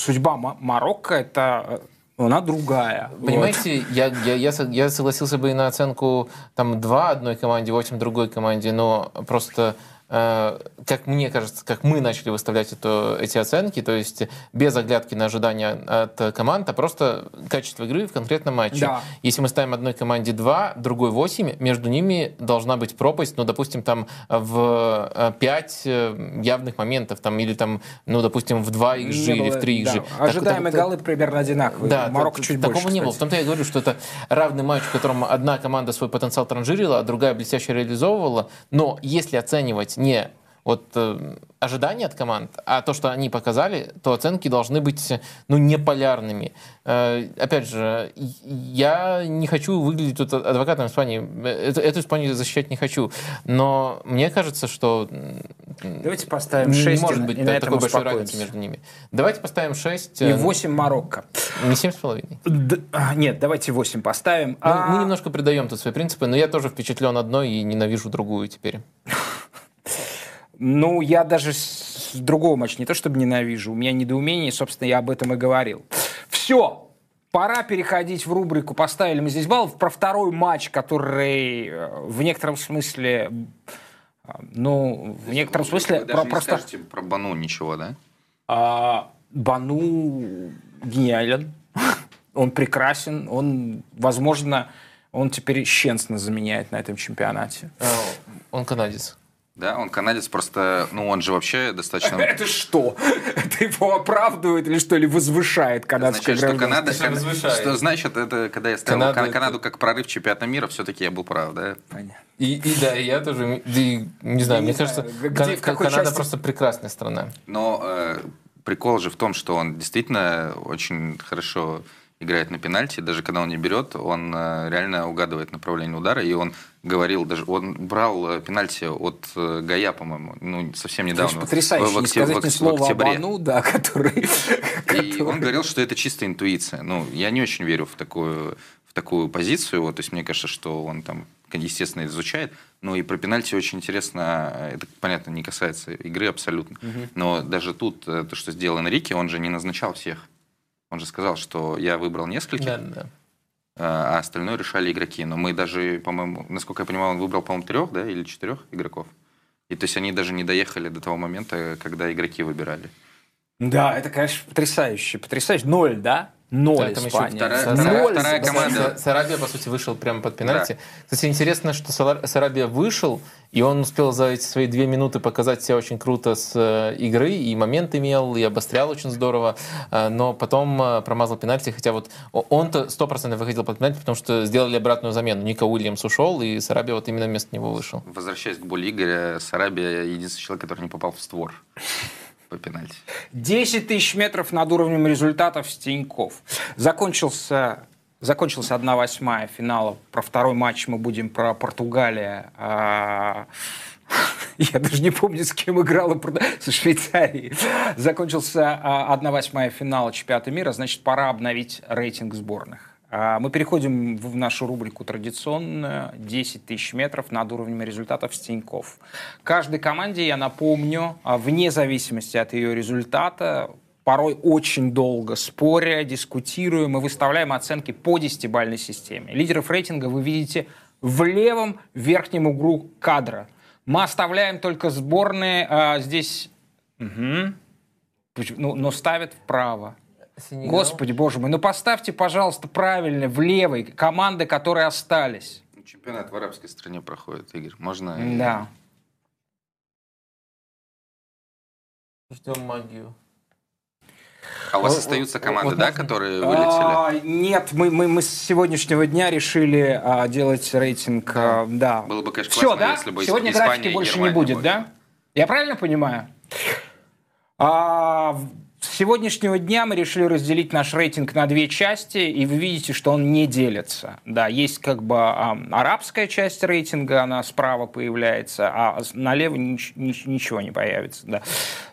судьба Марокко это э, она другая. Понимаете, вот. я, я, я, я согласился бы и на оценку там 2 одной команде, 8 другой команде, но просто как мне кажется, как мы начали выставлять это, эти оценки, то есть без оглядки на ожидания от команд, а просто качество игры в конкретном матче. Да. Если мы ставим одной команде 2, другой 8, между ними должна быть пропасть, ну, допустим, там в 5 э, э, явных моментов, там, или там, ну, допустим, в 2 XG не или в 3 XG. Да. Ожидаемые так, голы примерно одинаковые. Да, Марокко чуть такого больше. Такого не было. В том-то я говорю, что это равный матч, в котором одна команда свой потенциал транжирила, а другая блестяще реализовывала. Но если оценивать не вот э, ожидания от команд, а то, что они показали, то оценки должны быть ну, не полярными. Э, опять же, я не хочу выглядеть тут адвокатом Испании. Эту, эту Испанию защищать не хочу. Но мне кажется, что Давайте поставим 6 не может быть и такой большой разницы между ними. Давайте поставим 6. И 8 э, Марокко. Не 7,5? А, нет, давайте 8 поставим. Ну, а... Мы немножко придаем тут свои принципы, но я тоже впечатлен одной и ненавижу другую теперь. <laughs> Ну, я даже с другого матча не то чтобы ненавижу, у меня недоумение, собственно, я об этом и говорил. Все, Пора переходить в рубрику «Поставили мы здесь баллов» про второй матч, который э, в некотором смысле, э, ну, в некотором смысле... Вы про, не просто... про Бану ничего, да? А, Бану гениален, он прекрасен, он, возможно, он теперь Щенсна заменяет на этом чемпионате. А, он канадец. Да, он канадец, просто, ну, он же вообще достаточно... <laughs> Это что? Это его оправдывает или что, или возвышает канадское Значит, что Канада... Что значит, это когда я ставил Канада, Канаду как прорыв чемпионата мира, все-таки я был прав, да? Понятно. И, и да, и я тоже, и, не знаю, не мне знаю, кажется, где, Кан- Канада части... просто прекрасная страна. Но э, прикол же в том, что он действительно очень хорошо играет на пенальти, даже когда он не берет, он э, реально угадывает направление удара, и он говорил, даже он брал э, пенальти от э, Гая, по-моему, ну, совсем недавно. Это потрясающе, в, в, не сказать ни слова в. Обану, да, <laughs> который... И он говорил, что это чистая интуиция. Ну, я не очень верю в такую, в такую позицию, вот, то есть мне кажется, что он там естественно, изучает. Ну и про пенальти очень интересно, это, понятно, не касается игры абсолютно. Угу. Но даже тут, то, что сделал Энрике, он же не назначал всех. Он же сказал, что я выбрал нескольких, да, да. А остальное решали игроки. Но мы даже, по-моему, насколько я понимаю, он выбрал, по-моему, трех, да, или четырех игроков. И то есть они даже не доехали до того момента, когда игроки выбирали. Да, это, конечно, потрясающе. Потрясающе. Ноль, да? Ноль да, Испания. Вторая, Ноль вторая команда. Сарабия, по сути, вышел прямо под пенальти. Да. Кстати, интересно, что Сарабия вышел, и он успел за эти свои две минуты показать себя очень круто с э, игры, и момент имел, и обострял очень здорово, э, но потом э, промазал пенальти, хотя вот он-то 100% выходил под пенальти, потому что сделали обратную замену. Ника Уильямс ушел, и Сарабия вот именно вместо него вышел. Возвращаясь к боли Игоря, Сарабия единственный человек, который не попал в створ по пенальти. 10 тысяч метров над уровнем результатов Стеньков. Закончился Закончился 1-8 финала. Про второй матч мы будем про Португалия. А, <laughs> я даже не помню, с кем играла со Швейцарией. Закончился 1-8 а, финала чемпионата мира. Значит, пора обновить рейтинг сборных. А, мы переходим в нашу рубрику традиционную 10 тысяч метров над уровнем результатов Стеньков. Каждой команде, я напомню, а, вне зависимости от ее результата, порой очень долго споря, дискутируя, мы выставляем оценки по десятибальной системе. Лидеров рейтинга вы видите в левом верхнем углу кадра. Мы оставляем только сборные а, здесь... Угу. Ну, но ставят вправо. Сенегал. Господи, боже мой, ну поставьте, пожалуйста, правильно в левой команды, которые остались. Чемпионат в арабской стране проходит, Игорь. Можно... Да. Ждем магию. А у вас остаются команды, вот, да, которые вылетели? А, нет, мы, мы, мы с сегодняшнего дня решили а, делать рейтинг, да. А, да. Было бы, конечно, Все, да? если бы Сегодня Испания графики больше не будет, будет, да? Я правильно понимаю? А, сегодняшнего дня мы решили разделить наш рейтинг на две части, и вы видите, что он не делится. Да, есть как бы а, арабская часть рейтинга, она справа появляется, а налево нич- нич- ничего не появится. Да.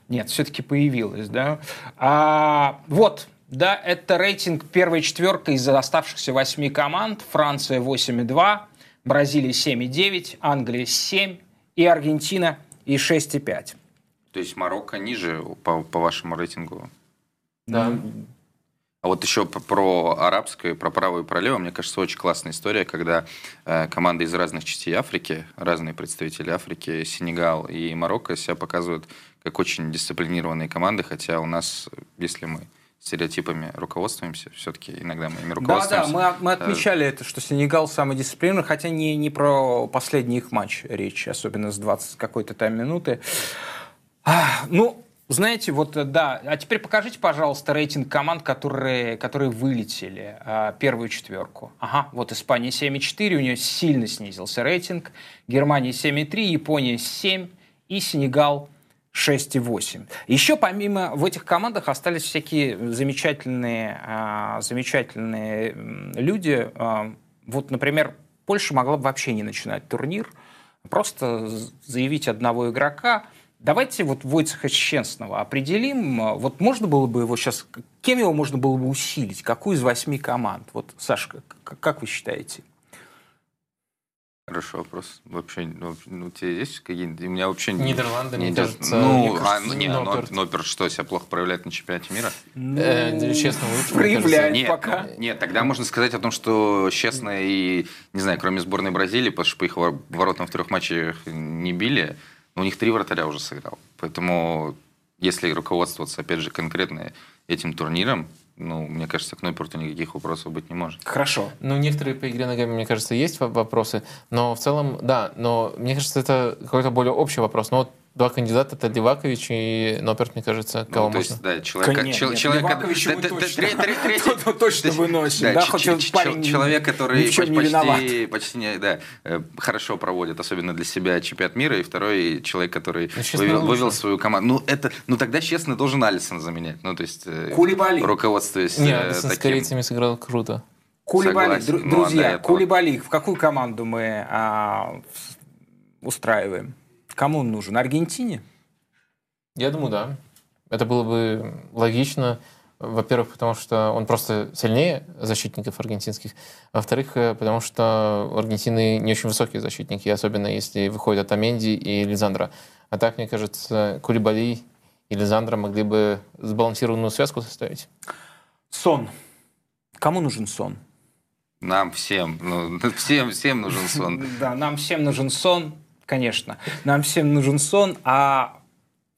Нет, все-таки появилось. Да. А, вот, да, это рейтинг первой четверка из оставшихся восьми команд. Франция 8,2, Бразилия 7,9, Англия 7 и Аргентина и 6,5. То есть Марокко ниже по, по вашему рейтингу? Да. А вот еще про арабское, про право и про лево, мне кажется, очень классная история, когда э, команды из разных частей Африки, разные представители Африки, Сенегал и Марокко себя показывают как очень дисциплинированные команды, хотя у нас, если мы стереотипами руководствуемся, все-таки иногда мы ими руководствуемся. Да, да, мы, мы отмечали это, что Сенегал самый дисциплинированный, хотя не, не про последний их матч речь, особенно с 20 какой-то там минуты. Ну, знаете, вот да. А теперь покажите, пожалуйста, рейтинг команд, которые, которые вылетели а, первую четверку. Ага, вот Испания 7,4, у нее сильно снизился рейтинг. Германия 7,3, Япония 7 и Сенегал 6,8. Еще помимо в этих командах остались всякие замечательные, а, замечательные люди. А, вот, например, Польша могла бы вообще не начинать турнир, просто заявить одного игрока – Давайте вот Войцеха Щенсного определим. Вот можно было бы его сейчас... Кем его можно было бы усилить? Какую из восьми команд? Вот, Сашка, как вы считаете? Хороший вопрос. Вообще, ну, ну у тебя есть какие-нибудь... У меня вообще... Нидерланды, не кажется... Ну, мне кажется, а, ну, не, Нопперт. Нопперт что, себя плохо проявляет на чемпионате мира? Ну, э, честно, лучше, проявляет нет, пока. Нет, тогда можно сказать о том, что честно и, не знаю, кроме сборной Бразилии, потому что по их воротам в трех матчах не били, у них три вратаря уже сыграл. Поэтому, если руководствоваться, опять же, конкретно этим турниром, ну, мне кажется, к Нойпорту никаких вопросов быть не может. Хорошо. Ну, некоторые по игре ногами, мне кажется, есть вопросы, но в целом, да, но мне кажется, это какой-то более общий вопрос. Но вот два кандидата, это Левакович и Ноперт, мне кажется, ну, кого ну, то можно. Есть, да, человек, Конечно, чел, нет, человек, Левакович да, да, точно, <laughs> точно выносит. Да, да, ч, хоть ч, парень человек, который почти, почти, почти не, да, э, хорошо проводит, особенно для себя чемпионат мира, и второй человек, который ну, вывел, вывел свою команду. Ну, это, ну тогда, честно, должен Алисон заменять. Ну, то есть, э, Кулибали. руководствуясь Нет, Алисон таким... с корейцами сыграл круто. Кулибали, Согласен, друзья, ну, Кулибали, в какую команду мы а, устраиваем? Кому он нужен? Аргентине? Я думаю, да. Это было бы логично. Во-первых, потому что он просто сильнее защитников аргентинских. Во-вторых, э, потому что у Аргентины не очень высокие защитники, особенно если выходят Атаменди и Лизандра. А так, мне кажется, Кулибали и Лизандра могли бы сбалансированную связку составить. Сон. Кому нужен сон? Нам всем. Ну, <laughs> всем, всем нужен сон. <laughs> Да, нам всем нужен сон, конечно. Нам всем нужен сон, а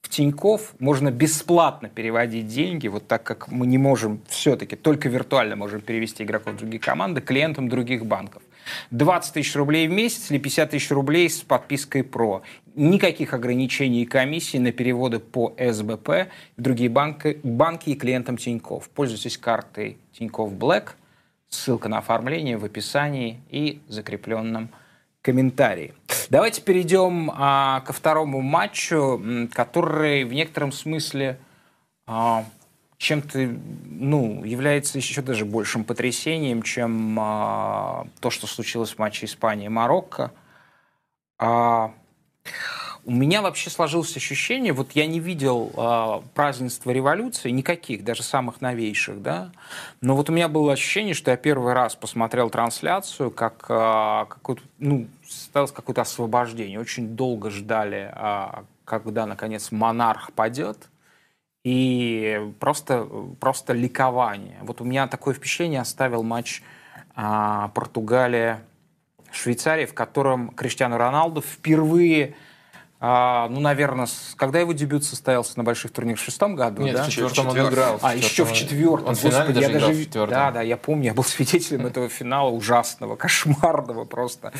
в Тиньков можно бесплатно переводить деньги, вот так как мы не можем все-таки, только виртуально можем перевести игроков в другие команды, клиентам других банков. 20 тысяч рублей в месяц или 50 тысяч рублей с подпиской ПРО. Никаких ограничений и комиссий на переводы по СБП в другие банки, банки и клиентам Тиньков. Пользуйтесь картой Тиньков Black. Ссылка на оформление в описании и закрепленном комментарии. Давайте перейдем а, ко второму матчу, который в некотором смысле а, чем-то ну, является еще даже большим потрясением, чем а, то, что случилось в матче Испании-Марокко. А, у меня вообще сложилось ощущение, вот я не видел э, празднества революции, никаких, даже самых новейших, да, но вот у меня было ощущение, что я первый раз посмотрел трансляцию, как э, какое-то, ну, состоялось какое-то освобождение. Очень долго ждали, э, когда, наконец, монарх падет, и просто, просто ликование. Вот у меня такое впечатление оставил матч э, Португалия-Швейцария, в котором Криштиану Роналду впервые а, ну, наверное, с... когда его дебют состоялся на больших турнирах в шестом году, Нет, да? в четвертом он играл. А, еще в четвертом. Он в финале даже я играл даже... в четвертом. Да, да, я помню, я был <laughs> свидетелем этого финала ужасного, кошмарного просто.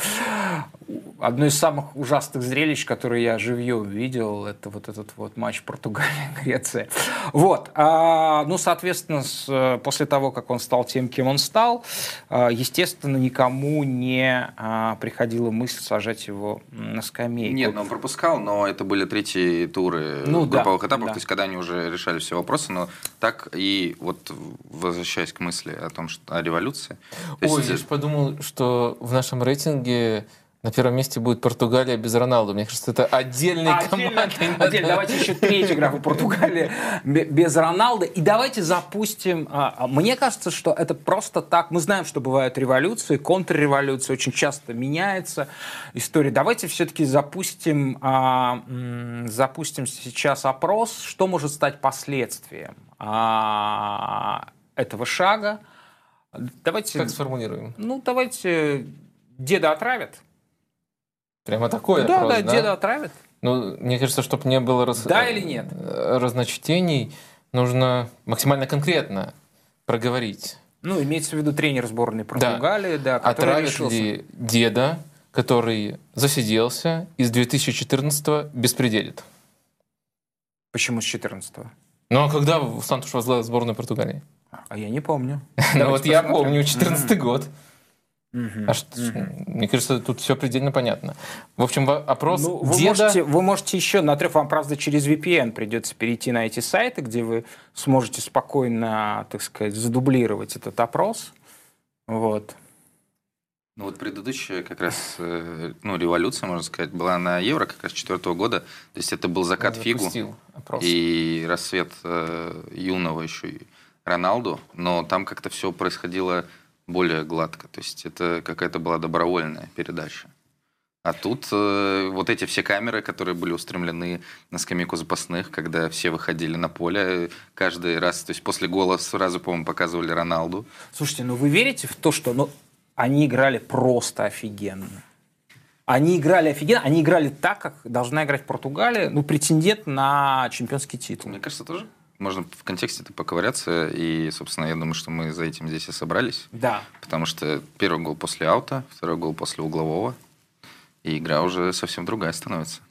одно из самых ужасных зрелищ, которые я живьем видел, это вот этот вот матч Португалия-Греция. Вот. А, ну, соответственно, с, после того, как он стал тем, кем он стал, а, естественно, никому не а, приходила мысль сажать его на скамейку. Нет, ну, он пропускал, но это были третьи туры ну, групповых да, этапов, да. то есть когда они уже решали все вопросы, но так и вот возвращаясь к мысли о том, что о революции. Ой, есть, я же подумал, что в нашем рейтинге на первом месте будет Португалия без Роналду. Мне кажется, это отдельная команда. Отдельно. Давайте еще третью графу Португалия без Роналда. И давайте запустим... А, а, мне кажется, что это просто так. Мы знаем, что бывают революции, контрреволюции. Очень часто меняется история. Давайте все-таки запустим, а, запустим сейчас опрос, что может стать последствием этого шага. Давайте... Как сформулируем? Ну, давайте деда отравят. Прямо такое Да, просто, да, да, деда отравят. Ну, мне кажется, чтобы не было раз... да или нет? разночтений, нужно максимально конкретно проговорить. Ну, имеется в виду тренер сборной Португалии, да, да Отравят решился... ли деда, который засиделся из 2014-го беспределит? Почему с 14-го? Ну, а когда Сантуш возглавил сборную Португалии? А я не помню. <laughs> Ну вот я помню, 14 год. Угу, а что, угу. Мне кажется, тут все предельно понятно. В общем, опрос ну, вы, деда... можете, вы можете еще, на отрыв вам, правда, через VPN придется перейти на эти сайты, где вы сможете спокойно, так сказать, задублировать этот опрос. Вот. Ну вот предыдущая как раз э, ну, революция, можно сказать, была на Евро как раз четвертого года. То есть это был закат Он фигу опрос. и рассвет э, юного еще и Роналду. Но там как-то все происходило более гладко. То есть это какая-то была добровольная передача. А тут э, вот эти все камеры, которые были устремлены на скамейку запасных, когда все выходили на поле, каждый раз, то есть после гола сразу, по-моему, показывали Роналду. Слушайте, ну вы верите в то, что ну, они играли просто офигенно? Они играли офигенно, они играли так, как должна играть Португалия, ну, претендент на чемпионский титул. Мне кажется, тоже можно в контексте это поковыряться, и, собственно, я думаю, что мы за этим здесь и собрались. Да. Потому что первый гол после аута, второй гол после углового, и игра уже совсем другая становится.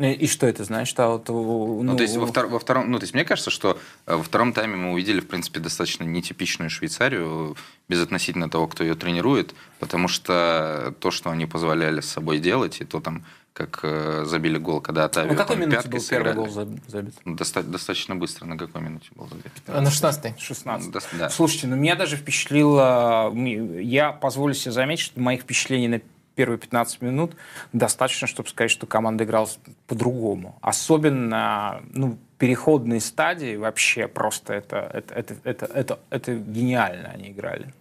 И что это значит? А вот, ну, ну, то есть во, втор, во втором, ну, то есть мне кажется, что э, во втором тайме мы увидели, в принципе, достаточно нетипичную Швейцарию, без относительно того, кто ее тренирует, потому что то, что они позволяли с собой делать, и то там как э, забили гол, когда Отавио На какой минуте был сыграли. первый гол забит? Доста- достаточно быстро. На какой минуте был забит? А на 16-й. 16 До, да. Слушайте, ну меня даже впечатлило... Я позволю себе заметить, что моих впечатлений на первые 15 минут достаточно, чтобы сказать, что команда играла по-другому. Особенно ну, переходные стадии вообще просто это, это, это, это, это, это гениально они играли.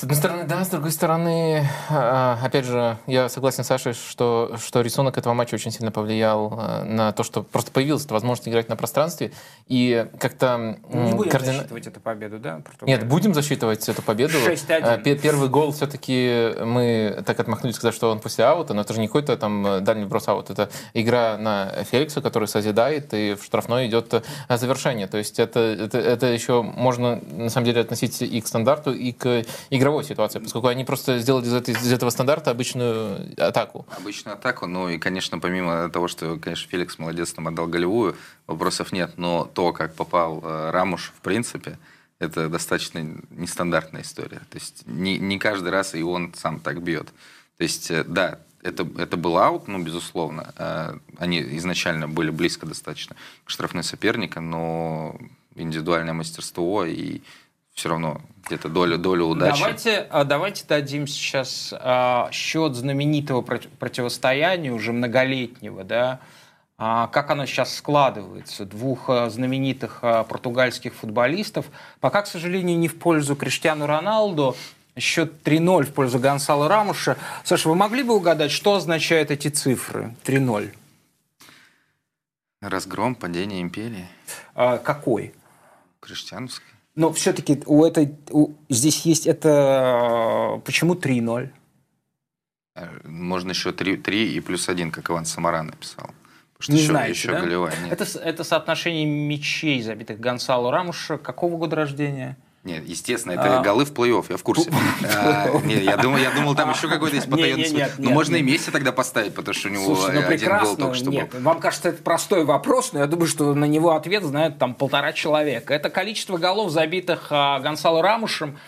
С одной стороны, да, с другой стороны, а, опять же, я согласен с Сашей, что, что рисунок этого матча очень сильно повлиял а, на то, что просто появилась эта возможность играть на пространстве, и как-то... Не будем координа... засчитывать эту победу, да? Нет, будем засчитывать эту победу. 6-1. А, первый гол все-таки мы так отмахнулись, сказать, что он после аута, но это же не какой-то там дальний брос аут, это игра на Феликса, который созидает, и в штрафной идет завершение. То есть это, это, это еще можно, на самом деле, относить и к стандарту, и к игровой ситуации, поскольку они просто сделали из, этой, из этого стандарта обычную атаку. Обычную атаку, ну и, конечно, помимо того, что, конечно, Феликс молодец там отдал голевую, вопросов нет, но то, как попал э, Рамуш, в принципе, это достаточно нестандартная история. То есть не, не каждый раз и он сам так бьет. То есть, э, да, это, это был аут, ну, безусловно. Э, они изначально были близко достаточно к штрафной соперника, но индивидуальное мастерство и все равно где-то доля, доля удачи. Давайте, а, давайте дадим сейчас а, счет знаменитого противостояния, уже многолетнего, да, а, как оно сейчас складывается, двух знаменитых португальских футболистов. Пока, к сожалению, не в пользу Криштиану Роналду, счет 3-0 в пользу Гонсала Рамуша. Саша, вы могли бы угадать, что означают эти цифры 3-0? Разгром, падение империи. А, какой? Криштиановский. Но все-таки у этой, у, здесь есть это... Почему 3-0? Э, можно еще 3, 3 и плюс 1, как Иван Самара написал. Потому что Не еще, знаете, еще да? голевая. Нет. Это, это соотношение мячей, забитых Гонсало Рамуша. Какого года рождения? Нет, естественно, это а... голы в плей-офф, я в курсе. <laughs> А, нет, я думал, я думал, там еще какой-то есть потаенный Ну, можно и Месси тогда поставить, потому что у него Слушай, ну, один гол только что нет, был. Вам кажется, это простой вопрос, но я думаю, что на него ответ знает там полтора человека. Это количество голов, забитых а, Гонсало Рамушем,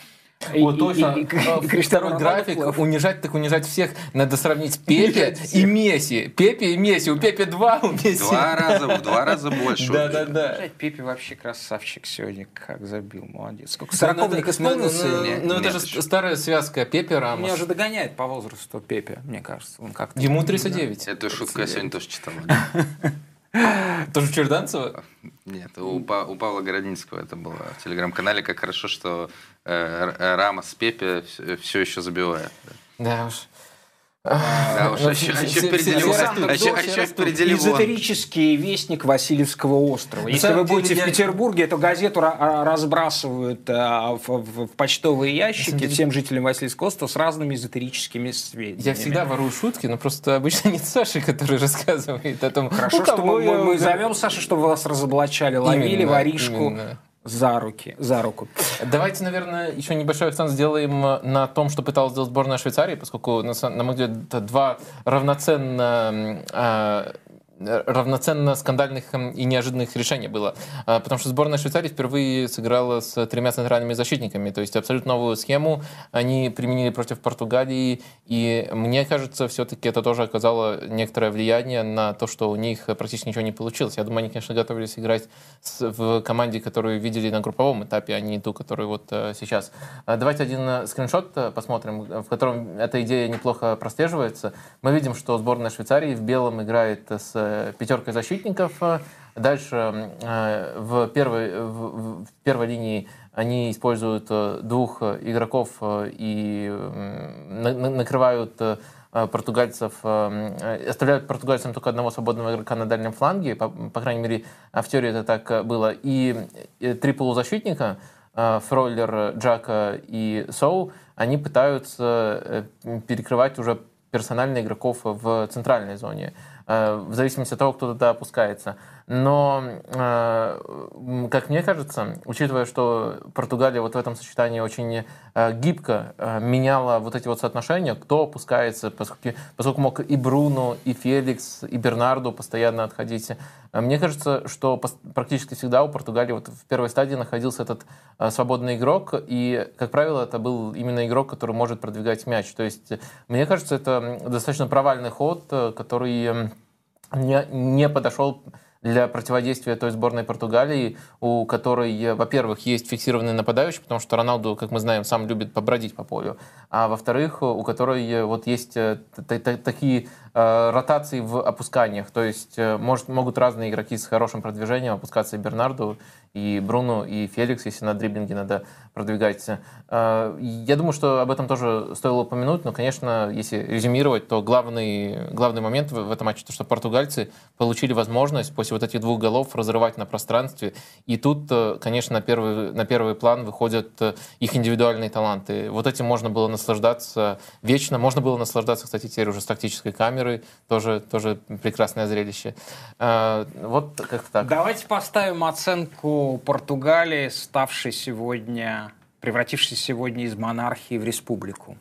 вот точно. И, и, и, второй график. Унижать так унижать всех. Надо сравнить <laughs> Пепе и Месси. Пепе и Месси. У Пепе два, у Месси. Два раза, в два раза больше. Да, да, да. Пепе вообще красавчик сегодня. Как забил, молодец. Сколько сороковник исполнился? Ну, это же старая связка Пепе Рамос. Меня уже догоняет по возрасту Пепе, мне кажется. Он как Ему 39. Эту шутку я сегодня тоже читал. <laughs> Тоже в Черданцево? Нет, у, па у Павла Городинского это было в телеграм-канале. Как хорошо, что э, Рамос Пепе все еще забивает. Да уж. Да, уж, а еще, а впереди него. А еще, а. Эзотерический вестник Васильевского острова. Если вы будете в Петербурге, эту газету разбрасывают в, почтовые ящики всем жителям Васильевского острова с разными эзотерическими сведениями. Я всегда ворую шутки, но просто обычно <laughs> нет Саши, который рассказывает о том, Хорошо, что мы, зовем Сашу, чтобы вас разоблачали, ловили воришку. За руки, за руку. Давайте, наверное, еще небольшой акцент сделаем на том, что пыталась сделать сборная Швейцарии, поскольку, на, на мой взгляд, это два равноценно э, равноценно скандальных и неожиданных решений было. А, потому что сборная Швейцарии впервые сыграла с тремя центральными защитниками. То есть абсолютно новую схему они применили против Португалии. И мне кажется, все-таки это тоже оказало некоторое влияние на то, что у них практически ничего не получилось. Я думаю, они, конечно, готовились играть в команде, которую видели на групповом этапе, а не ту, которую вот э, сейчас. Давайте один э, скриншот э, посмотрим, в котором эта идея неплохо прослеживается. Мы видим, что сборная Швейцарии в белом играет с пятеркой защитников. Дальше э, в первой, в первой линии они используют э, двух игроков э, и накрывают португальцев, оставляют португальцам только одного свободного игрока на дальнем фланге, по, по крайней мере, в теории это так было, и три полузащитника, Фройлер, Джака и Соу, они пытаются перекрывать уже персонально игроков в центральной зоне. Э, в зависимости от того, кто туда опускается. Но, э, как мне кажется, учитывая, что Португалия вот в этом сочетании очень э, гибко меняла вот эти вот соотношения, кто опускается, поскольку, поскольку мог и Бруно, и Феликс, и Бернарду постоянно отходить. Мне кажется, что практически всегда у Португалии вот в первой стадии находился этот свободный игрок, и, как правило, это был именно игрок, который может продвигать мяч. То есть, мне кажется, это достаточно провальный ход, который не, не подошел для противодействия той сборной Португалии, у которой, во-первых, есть фиксированный нападающий, потому что Роналду, как мы знаем, сам любит побродить по полю, а во-вторых, у которой вот есть э, такие э, ротации в опусканиях, то есть э, может, могут разные игроки с хорошим продвижением опускаться и Бернарду, и Бруно, и Феликс, если на дриблинге надо продвигать. Э, я думаю, что об этом тоже стоило упомянуть, но, конечно, если резюмировать, то главный, главный момент в этом матче, то, что португальцы получили возможность после вот этих двух голов разрывать на пространстве. И тут, э, конечно, на первый, на первый план выходят их индивидуальные таланты. Вот этим можно было наслаждаться вечно. Можно было наслаждаться, кстати, теперь уже с тактической камерой. Тоже, тоже прекрасное зрелище. Вот как-то так. Давайте поставим оценку Португалии, ставшей сегодня, превратившейся сегодня из монархии в республику?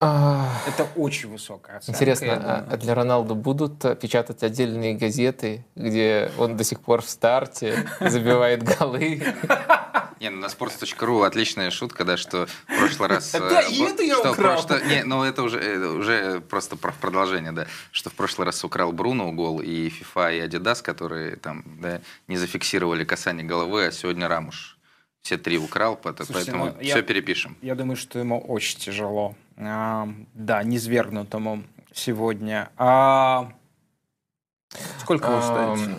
Это очень высокая оценка. Интересно, а для Роналду будут печатать отдельные газеты, где он до сих пор в старте, забивает голы? <laughs> Не, ну на sports.ru отличная шутка, да, что в прошлый раз... <laughs> Да, и это я украл. Не, ну это уже, э, уже просто продолжение, да, что в прошлый раз украл Бруно гол, и FIFA, и Adidas, которые там, да, не зафиксировали касание головы, а сегодня Рамуш все три украл, Слушайте, поэтому ну, все я, перепишем. Я думаю, что ему очень тяжело. А, да, низвергнутому сегодня. А... Сколько вы ставите?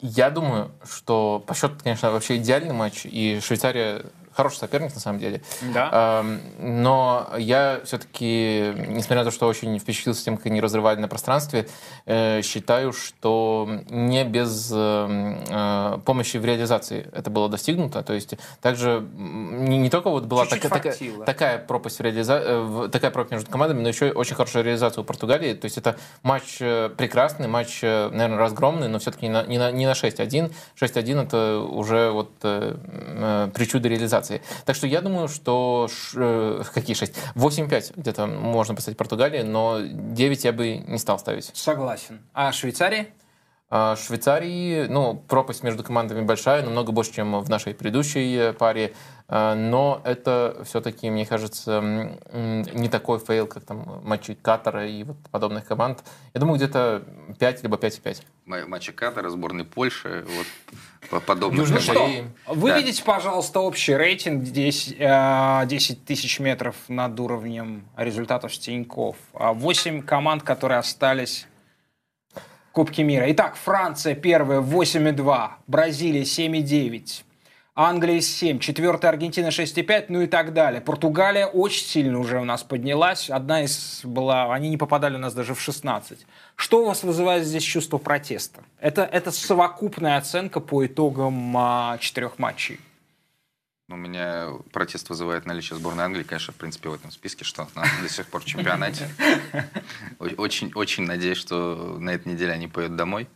Я думаю, что по счету, конечно, вообще идеальный матч, и Швейцария хороший соперник, на самом деле. Да. Но я все-таки, несмотря на то, что очень впечатлился тем, как они разрывали на пространстве, э, считаю, что не без э, помощи в реализации это было достигнуто. То есть также не, только вот была так, такая, такая пропасть в реализации, такая пропасть между командами, но еще очень хорошая реализация у Португалии. То есть это матч прекрасный, матч, наверное, разгромный, но все-таки не на, не на, не на 6-1. 6-1 это уже вот причуда реализации. Так что я думаю, что э, какие 6? 8-5 где-то можно поставить Португалии, но 9 я бы не стал ставить. Согласен. А Швейцария? А Швейцарии, ну, пропасть между командами большая, намного больше, чем в нашей предыдущей паре. А, но это все-таки, мне кажется, не такой fail, как там матчи Катара и вот подобных команд. Я думаю, где-то 5 либо 5,5. Матчи Катара, сборной Польши, вот подобных. Ну что, выведите, да. пожалуйста, общий рейтинг 10, 10 а, тысяч метров над уровнем результатов Стеньков. 8 команд, которые остались Кубке мира. Итак, Франция первая 8,2, Бразилия 7,9, Англия 7, четвертая Аргентина 6,5, ну и так далее. Португалия очень сильно уже у нас поднялась. Одна из была, они не попадали у нас даже в 16. Что у вас вызывает здесь чувство протеста? Это, это совокупная оценка по итогам а, четырех матчей. У меня протест вызывает наличие сборной Англии, конечно, в принципе, в этом списке, что она до сих пор в чемпионате. <laughs> Очень, очень надеюсь, что на этой неделе они поедут домой.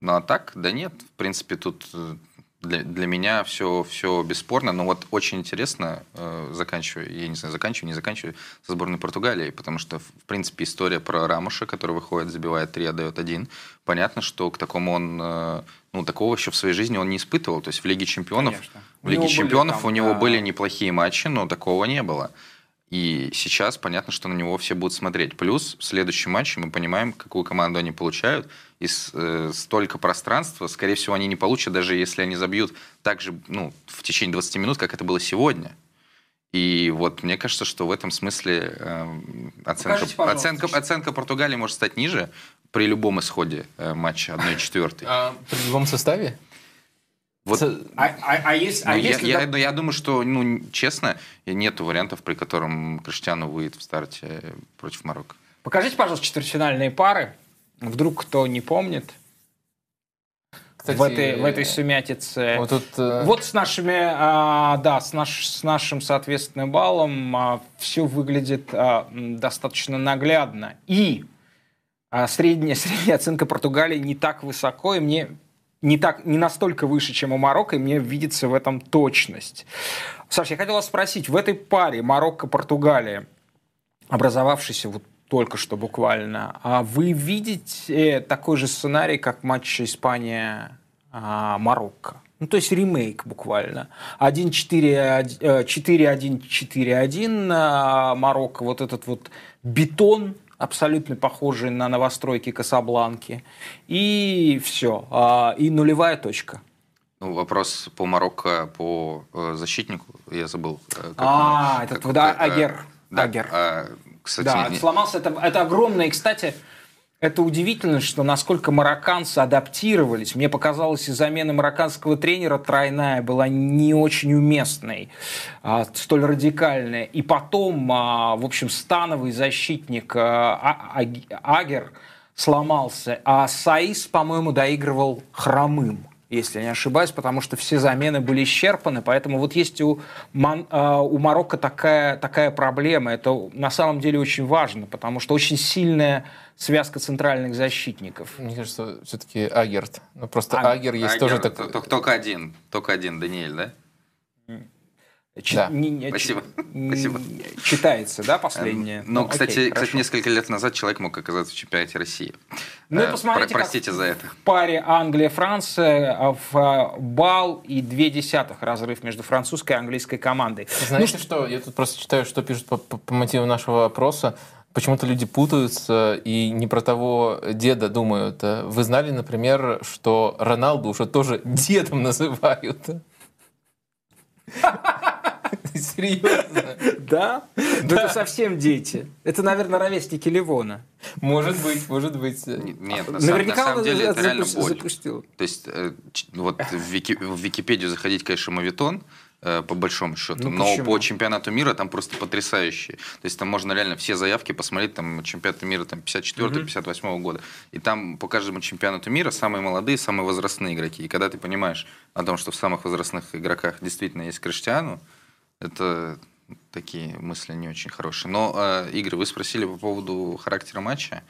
Ну а так, да нет, в принципе, тут э, для, для меня все, все бесспорно. Но вот очень интересно, э, заканчиваю, я не знаю, заканчиваю, не заканчиваю, со сборной Португалии, потому что, в принципе, история про Рамуша, который выходит, забивает три, отдает один. Понятно, что к такому он, э, ну, такого еще в своей жизни он не испытывал. То есть в Лиге Чемпионов, Конечно. в Лиге Чемпионов там, у него да. были неплохие матчи, но такого не было. И сейчас понятно, что на него все будут смотреть. Плюс в следующем матче мы понимаем, какую команду они получают. И э, столько пространства, скорее всего, они не получат, даже если они забьют так же ну, в течение 20 минут, как это было сегодня. И вот мне кажется, что в этом смысле э, оценка, оценка, оценка Португалии может стать ниже при любом исходе э, матча 1-4. <laughs> А при любом составе? Вот, а, а, а, есть, а ну, если... Я, я, я думаю, что, ну, честно, нет вариантов, при котором Криштиану выйдет в старте против Марокко. Покажите, пожалуйста, четвертьфинальные пары. Вдруг кто не помнит. Кстати, в этой, в этой сумятице. Вот, тут, э... вот с нашими, а, да, с, наш, с нашим, соответственно, баллом а, все выглядит а, достаточно наглядно. И а, средняя, <laughs> средняя оценка Португалии не так высоко, и мне не, так, не настолько выше, чем у Марокко, и мне видится в этом точность. Саша, я хотел вас спросить, в этой паре Марокко-Португалия, образовавшейся вот только что буквально, а вы видите такой же сценарий, как матч Испания-Марокко? Ну, то есть ремейк буквально. 1-4-1-4-1 а, Марокко, вот этот вот бетон, абсолютно похожие на новостройки Касабланки. И все. А, и нулевая точка. Ну, вопрос по Марокко, по э, защитнику, я забыл. Э, как а, он, этот, как, да, Агер. Да, Агер. А, кстати, да, не... сломался. Это, это огромное. И, кстати, это удивительно, что насколько марокканцы адаптировались. Мне показалось, и замена марокканского тренера тройная была не очень уместной, а, столь радикальная. И потом, а, в общем, становый защитник а, а, Агер сломался, а Саис, по-моему, доигрывал хромым если я не ошибаюсь, потому что все замены были исчерпаны, поэтому вот есть у, Ман, э, у Марокко такая, такая проблема. Это на самом деле очень важно, потому что очень сильная связка центральных защитников. Мне кажется, все-таки Агерт. Ну, просто а, Агер есть Агер, тоже такой... Только один, только один, Даниэль, да? Ч... Да. Не, не, Спасибо. Ч... Спасибо. Читается, да, последнее? Ну, ну кстати, окей, кстати, несколько лет назад человек мог оказаться в чемпионате России. Ну, э, посмотрите, Про простите за это. В паре Англия-Франция а в а, бал и две десятых разрыв между французской и английской командой. Знаете ну, что? Я тут просто читаю, что пишут по, по, по мотиву нашего вопроса. Почему-то люди путаются и не про того деда думают. Вы знали, например, что Роналду уже тоже <laughs> дедом называют? <laughs> Серьезно? <laughs> Да? Ну это совсем дети. Это, наверное, ровесники Ливона. Может быть, может быть. Нет, на, Наверняка на самом деле это реально боль. запустил. То есть, э, вот в, Вики, в Википедию заходить, конечно, мавитон, э, по большому счету. Ну, Но почему? по чемпионату мира там просто потрясающие. То есть там можно реально все заявки посмотреть, там чемпионат мира там 54-58 угу. года. И там по каждому чемпионату мира самые молодые, самые возрастные игроки. И когда ты понимаешь о том, что в самых возрастных игроках действительно есть Криштиану, это такие мысли не очень хорошие. Но, э, Игорь, вы спросили по поводу характера матча.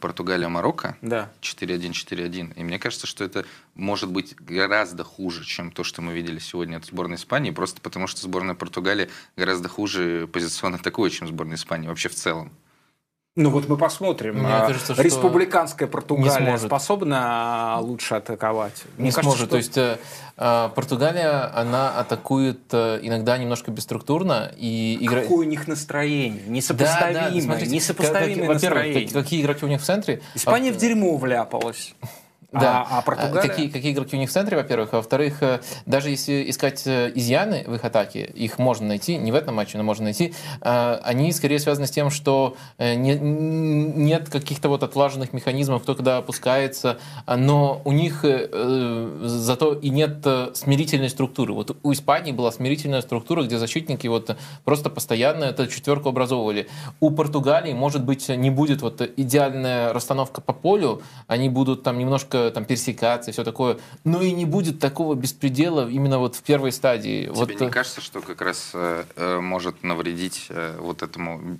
Португалия-Марокко. Да. 4-1, 4-1. И мне кажется, что это может быть гораздо хуже, чем то, что мы видели сегодня от сборной Испании, просто потому что сборная Португалии гораздо хуже позиционно атакует, чем сборная Испании вообще в целом. Ну вот мы посмотрим. Мне а, кажется, Республиканская Португалия способна лучше атаковать? Не Мне сможет. Что... То есть э, э, Португалия, она атакует э, иногда немножко бесструктурно. И игра... Какое у них настроение? Несопоставимое. Да, да, смотрите, несопоставимое как, настроение. Какие игроки у них в центре? Испания а... в дерьмо вляпалась. Да. А, а Португалия? Какие, какие игроки у них в центре, во-первых. А во-вторых, э, даже если искать э, изъяны в их атаке, их можно найти, не в этом матче, но можно найти, э, они скорее связаны с тем, что не, нет каких-то вот отлаженных механизмов, кто когда опускается, но у них зато и нет смирительной структуры. Вот у Испании была смирительная структура, где защитники вот просто постоянно эту четверку образовывали. У Португалии, может быть, не будет вот идеальная расстановка по полю, они будут там немножко там пересекаться и все такое, но и не будет такого беспредела именно вот в первой стадии. Тебе вот... не кажется, что как раз э, э, может навредить э, вот этому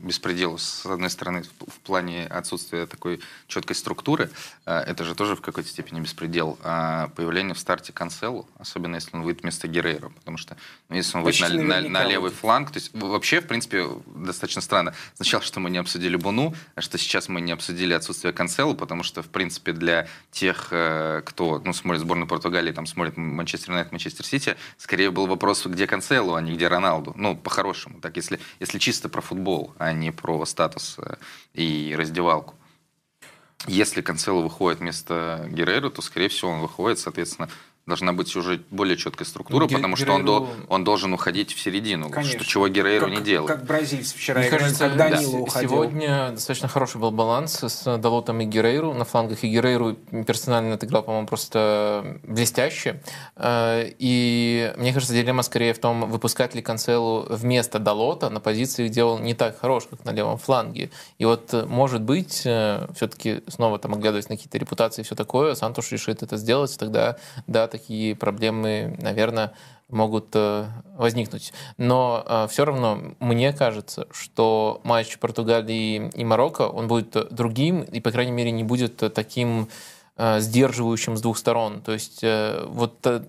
беспределу, с одной стороны, в, в плане отсутствия такой четкой структуры, э, это же тоже в какой-то степени беспредел, а появление в старте Канцелу, особенно если он выйдет вместо Геррера, потому что ну, если он выйдет на, на, на левый фланг, то есть вообще, в принципе, достаточно странно. Сначала, что мы не обсудили Буну, а что сейчас мы не обсудили отсутствие Канцелу, потому что, в принципе, для тех, э, кто ну, смотрит сборную Португалии, там смотрит Манчестер Юнайтед, Манчестер Сити, скорее был вопрос, где Канцелу, а не где Роналду. Ну, по-хорошему, так если, если чисто про футбол, а не про статус э, и раздевалку. Если Канцело выходит вместо Геррера, то, скорее всего, он выходит, соответственно, должна быть уже более четкая структура, Ге- потому что он, до, он должен уходить в середину, Конечно. что чего Геррейру как, не делал. Как бразильцы вчера Мне кажется, когда да. уходил. Сегодня достаточно хороший был баланс с Далотом и Герейру на флангах, и Герейру персонально отыграл, по-моему, просто блестяще. Э, и мне кажется, дилемма скорее в том, выпускать ли Канцелу вместо Далота на позиции, где он не так хорош, как на левом фланге. И вот, может быть, э, все-таки снова там оглядываясь на какие-то репутации и все такое, Сантуш решит это сделать, тогда да, такие проблемы, наверное, могут э, возникнуть. Но э, все равно мне кажется, что матч Португалии и Марокко, он будет другим и, по крайней мере, не будет таким сдерживающим с двух сторон. То есть э, вот та,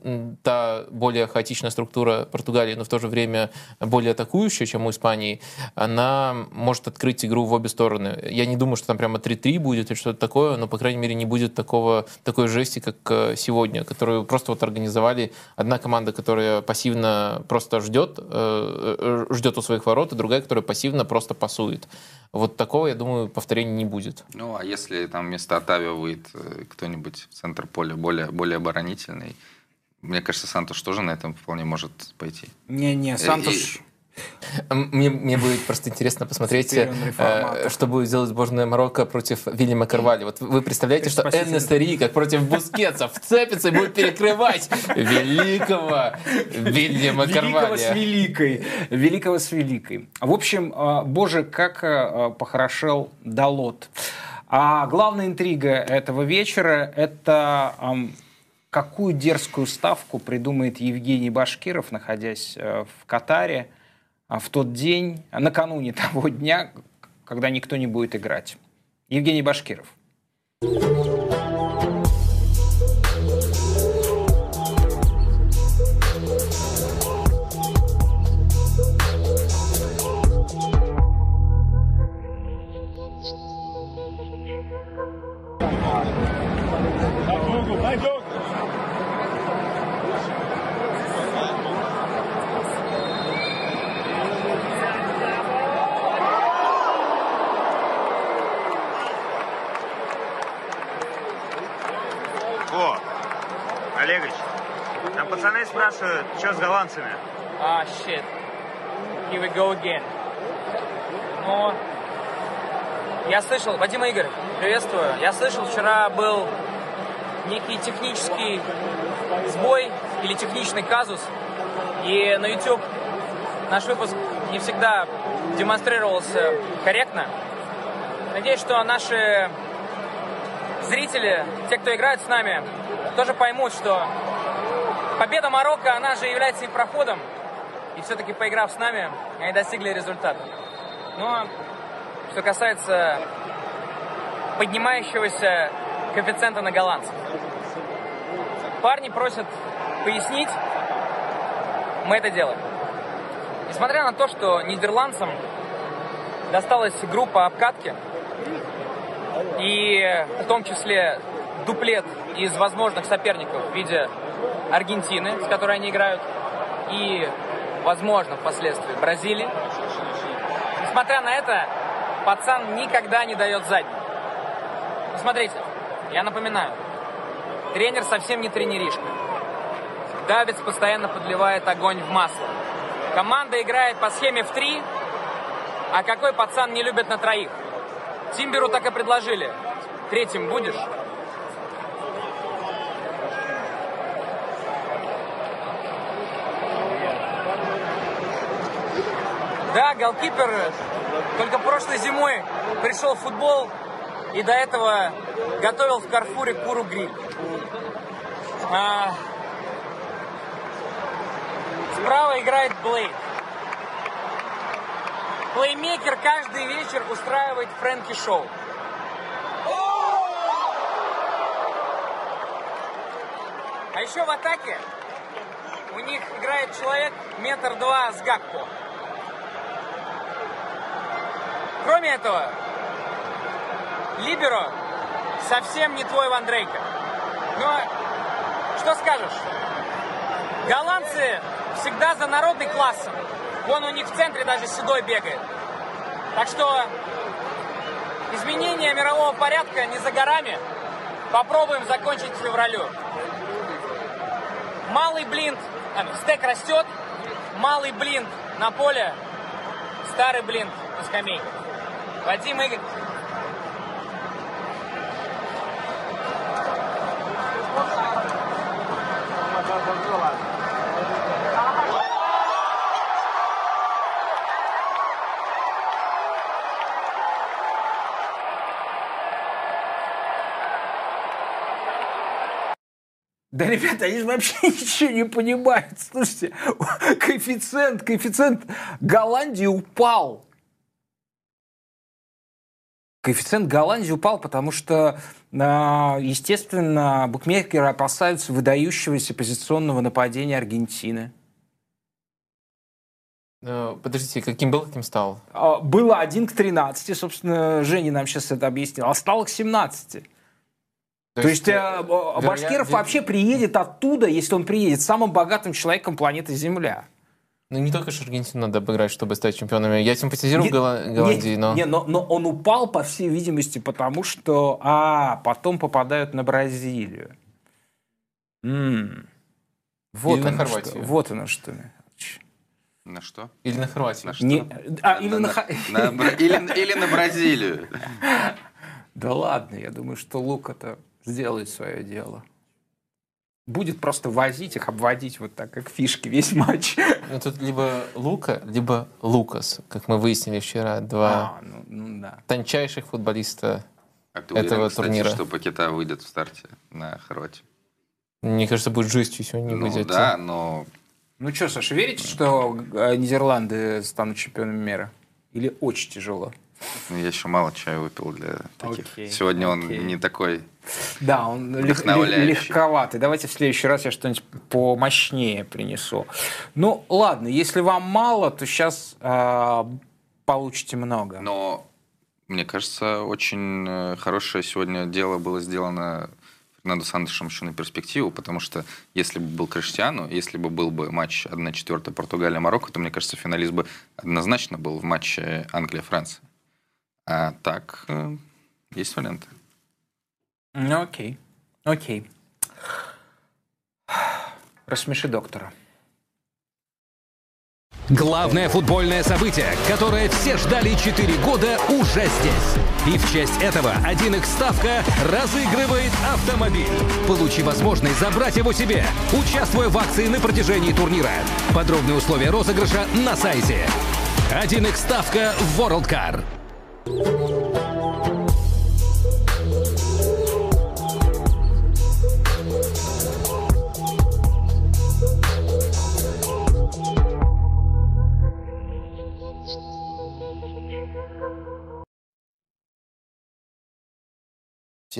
та более хаотичная структура Португалии, но в то же время более атакующая, чем у Испании, она может открыть игру в обе стороны. Я не думаю, что там прямо 3-3 будет или что-то такое, но, по крайней мере, не будет такого, такой жести, как э, сегодня, которую просто вот организовали одна команда, которая пассивно просто ждет, ждет у своих ворот, и другая, которая пассивно просто пасует. Вот такого, я думаю, повторения не будет. Ну, а если там вместо Атавио выйдет э, кто-нибудь в центр поля более, более оборонительный, мне кажется, Сантуш тоже на этом вполне может пойти. Не-не, Сантуш... Мне, мне будет просто интересно посмотреть, э, что будет делать сборная Марокко против Вильяма Карвали. Вот вы представляете, что НСРИ, как против Бускетса, вцепится и будет перекрывать великого Вильяма Карвали. Великого с великой. Великого с великой. В общем, э, боже, как э, похорошел Далот. А главная интрига этого вечера – это какую дерзкую ставку придумает Евгений Башкиров, находясь в Катаре – а в тот день, накануне <laughs> того дня, когда никто не будет играть. Евгений Башкиров. Спрашивают, что с голландцами? А, shit. Here we go again. Но я слышал, Вадим Игорь, приветствую. Я слышал, вчера был некий технический сбой или техничный казус. И на YouTube наш выпуск не всегда демонстрировался корректно. Надеюсь, что наши зрители, те, кто играет с нами, тоже поймут, что победа Марокко, она же является им проходом. И все-таки поиграв с нами, они достигли результата. Но что касается поднимающегося коэффициента на голландцев. Парни просят пояснить, мы это делаем. Несмотря на то, что нидерландцам досталась группа обкатки, и в том числе дуплет из возможных соперников в виде Аргентины, с которой они играют, и, возможно, впоследствии Бразилии. Несмотря на это, пацан никогда не дает задний. Смотрите, я напоминаю, тренер совсем не тренеришка. Давец постоянно подливает огонь в масло. Команда играет по схеме в три, а какой пацан не любит на троих? Тимберу так и предложили. Третьим будешь? Да, голкипер только прошлой зимой пришел в футбол и до этого готовил в Карфуре куру гриль. А, справа играет Блейд. Плеймейкер каждый вечер устраивает Фрэнки Шоу. А еще в атаке у них играет человек метр два с Гакпо. Кроме этого, Либеро совсем не твой Ван Дрейка. Но что скажешь? Голландцы всегда за народный классом. Вон у них в центре даже седой бегает. Так что изменение мирового порядка не за горами. Попробуем закончить февралю. Малый блинт, а, стек растет, малый блинт на поле, старый блинт на скамейке. Вадим Игорь. Да, ребята, они же вообще <laughs> ничего не понимают. Слушайте, <laughs> коэффициент, коэффициент Голландии упал. Коэффициент Голландии упал, потому что, а, естественно, букмекеры опасаются выдающегося позиционного нападения Аргентины. Э, подождите, каким был, каким стал? А, было 1 к 13, собственно, Женя нам сейчас это объяснил, а стало к 17. То, То есть, есть э, вероятно, Башкиров вообще приедет оттуда, если он приедет, самым богатым человеком планеты Земля. Ну, не только же Аргентину надо обыграть, чтобы стать чемпионами. Я симпатизирую нет, Голландии, нет, но... Нет, но, но он упал, по всей видимости, потому что... А, потом попадают на Бразилию. М-м. Вот Или на Хорватию. Что, вот оно что. На что? Или на Хорватию. На что? Не, а, или, на, на, на, <laughs> или, или на Бразилию. <laughs> Да ладно, я думаю, что Лука-то сделает свое дело будет просто возить их, обводить вот так, как фишки, весь матч. Ну, тут либо Лука, либо Лукас, как мы выяснили вчера, два а, ну, ну, да. тончайших футболиста а ты этого уверен, турнира. Кстати, что Пакета выйдет в старте на Хорватию? Мне кажется, будет жестью сегодня ну, выйдет. да, но... Ну что, Саша, верите, что э, Нидерланды станут чемпионами мира? Или очень тяжело? Ну, я еще мало чая выпил для таких. Okay, Сегодня он не такой Да, он лег, легковатый. Давайте в следующий раз я что-нибудь помощнее принесу. Ну, ладно, если вам мало, то сейчас э, а, получите много. Но, мне кажется, очень э, хорошее сегодня дело было сделано Фернандо Сандышем еще на перспективу, потому что если бы был Криштиану, если бы был бы матч 1-4 Португалия-Марокко, то, мне кажется, финалист бы однозначно был в матче Англия-Франция. А так, э, есть варианты. Ну, окей. Окей. Рассмеши доктора. Главное футбольное событие, которое все ждали 4 года, уже здесь. И в честь этого 1x ставка разыгрывает автомобиль. Получи возможность забрать его себе, участвуя в акции на протяжении турнира. Подробные условия розыгрыша на сайте. 1x ставка в World Car. Всем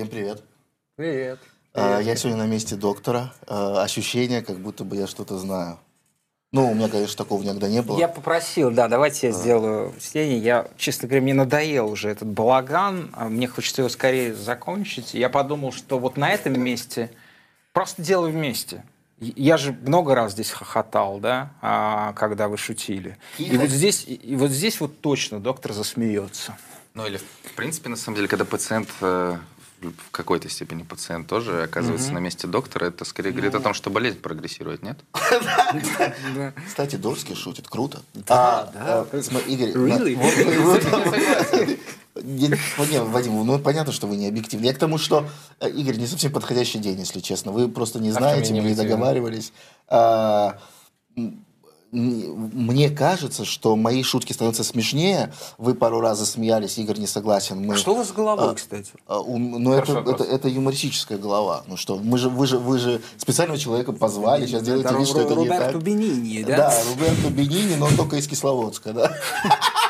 привет. Привет. А, я сегодня на месте доктора. А, ощущение, как будто бы я что-то знаю. Ну, у меня, конечно, такого никогда не было. Я попросил, да, давайте я сделаю чтение. Я, честно говоря, мне надоел уже этот балаган. А мне хочется его скорее закончить. Я подумал, что вот на этом месте просто делай вместе. Я же много раз здесь хохотал, да, когда вы шутили. И вот здесь, и вот здесь вот точно доктор засмеется. Ну или, в принципе, на самом деле, когда пациент э, в какой-то степени пациент тоже оказывается угу. на месте доктора, это скорее говорит ну... о том, что болезнь прогрессирует, нет? <laughs> Кстати, Дорский шутит, круто. Да, да. Игорь, Вадим, ну понятно, что вы не объективны. Я к тому, что, э, Игорь, не совсем подходящий день, если честно. Вы просто не знаете, мы не договаривались а, мне кажется, что мои шутки становятся смешнее. Вы пару раз засмеялись, Игорь не согласен. Мы, а что у вас с головой, а, кстати? А, ну, это, это, это юмористическая голова. Ну что, мы же, вы, же, вы же специального человека позвали, сейчас делаете вид, что это не так. Бенини, да? Да, Роберто Бенини, но только из Кисловодска, да? <laughs>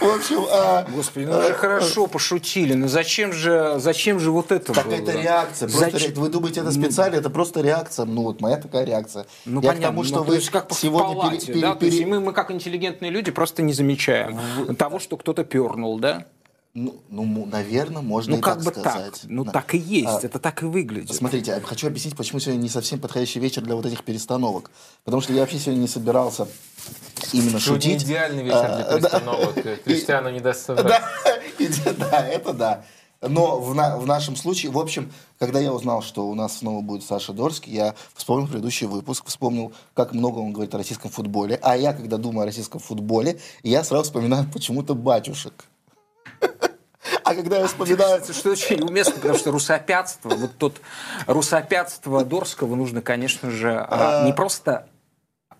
В общем, а, Господи, ну а, хорошо пошутили, но зачем же, зачем же вот это Так было? это реакция. Зачем? Вы думаете, это ну, специально? Ну, это просто реакция. Ну вот моя такая реакция. Ну Я понятно. К тому, что ну, вы как сегодня палате, пере, да? пере, пере... мы, мы как интеллигентные люди просто не замечаем того, что кто-то пернул, да? Ну, ну, наверное, можно ну, и как так бы сказать. Так. Ну, да. так и есть, а, это так и выглядит. Смотрите, я хочу объяснить, почему сегодня не совсем подходящий вечер для вот этих перестановок. Потому что я вообще сегодня не собирался именно сегодня шутить. идеальный вечер для а, перестановок. <laughs> Да. Кристиану не даст. <laughs> Да, да, это да. Но в, на, в нашем случае, в общем, когда я узнал, что у нас снова будет Саша Дорский, я вспомнил предыдущий выпуск, вспомнил, как много он говорит о российском футболе. А я, когда думаю о российском футболе, я сразу вспоминаю почему-то батюшек. А когда я вспоминаю... Что очень уместно, потому что русопятство, вот тот русопятство Дорского нужно, конечно же, а, не просто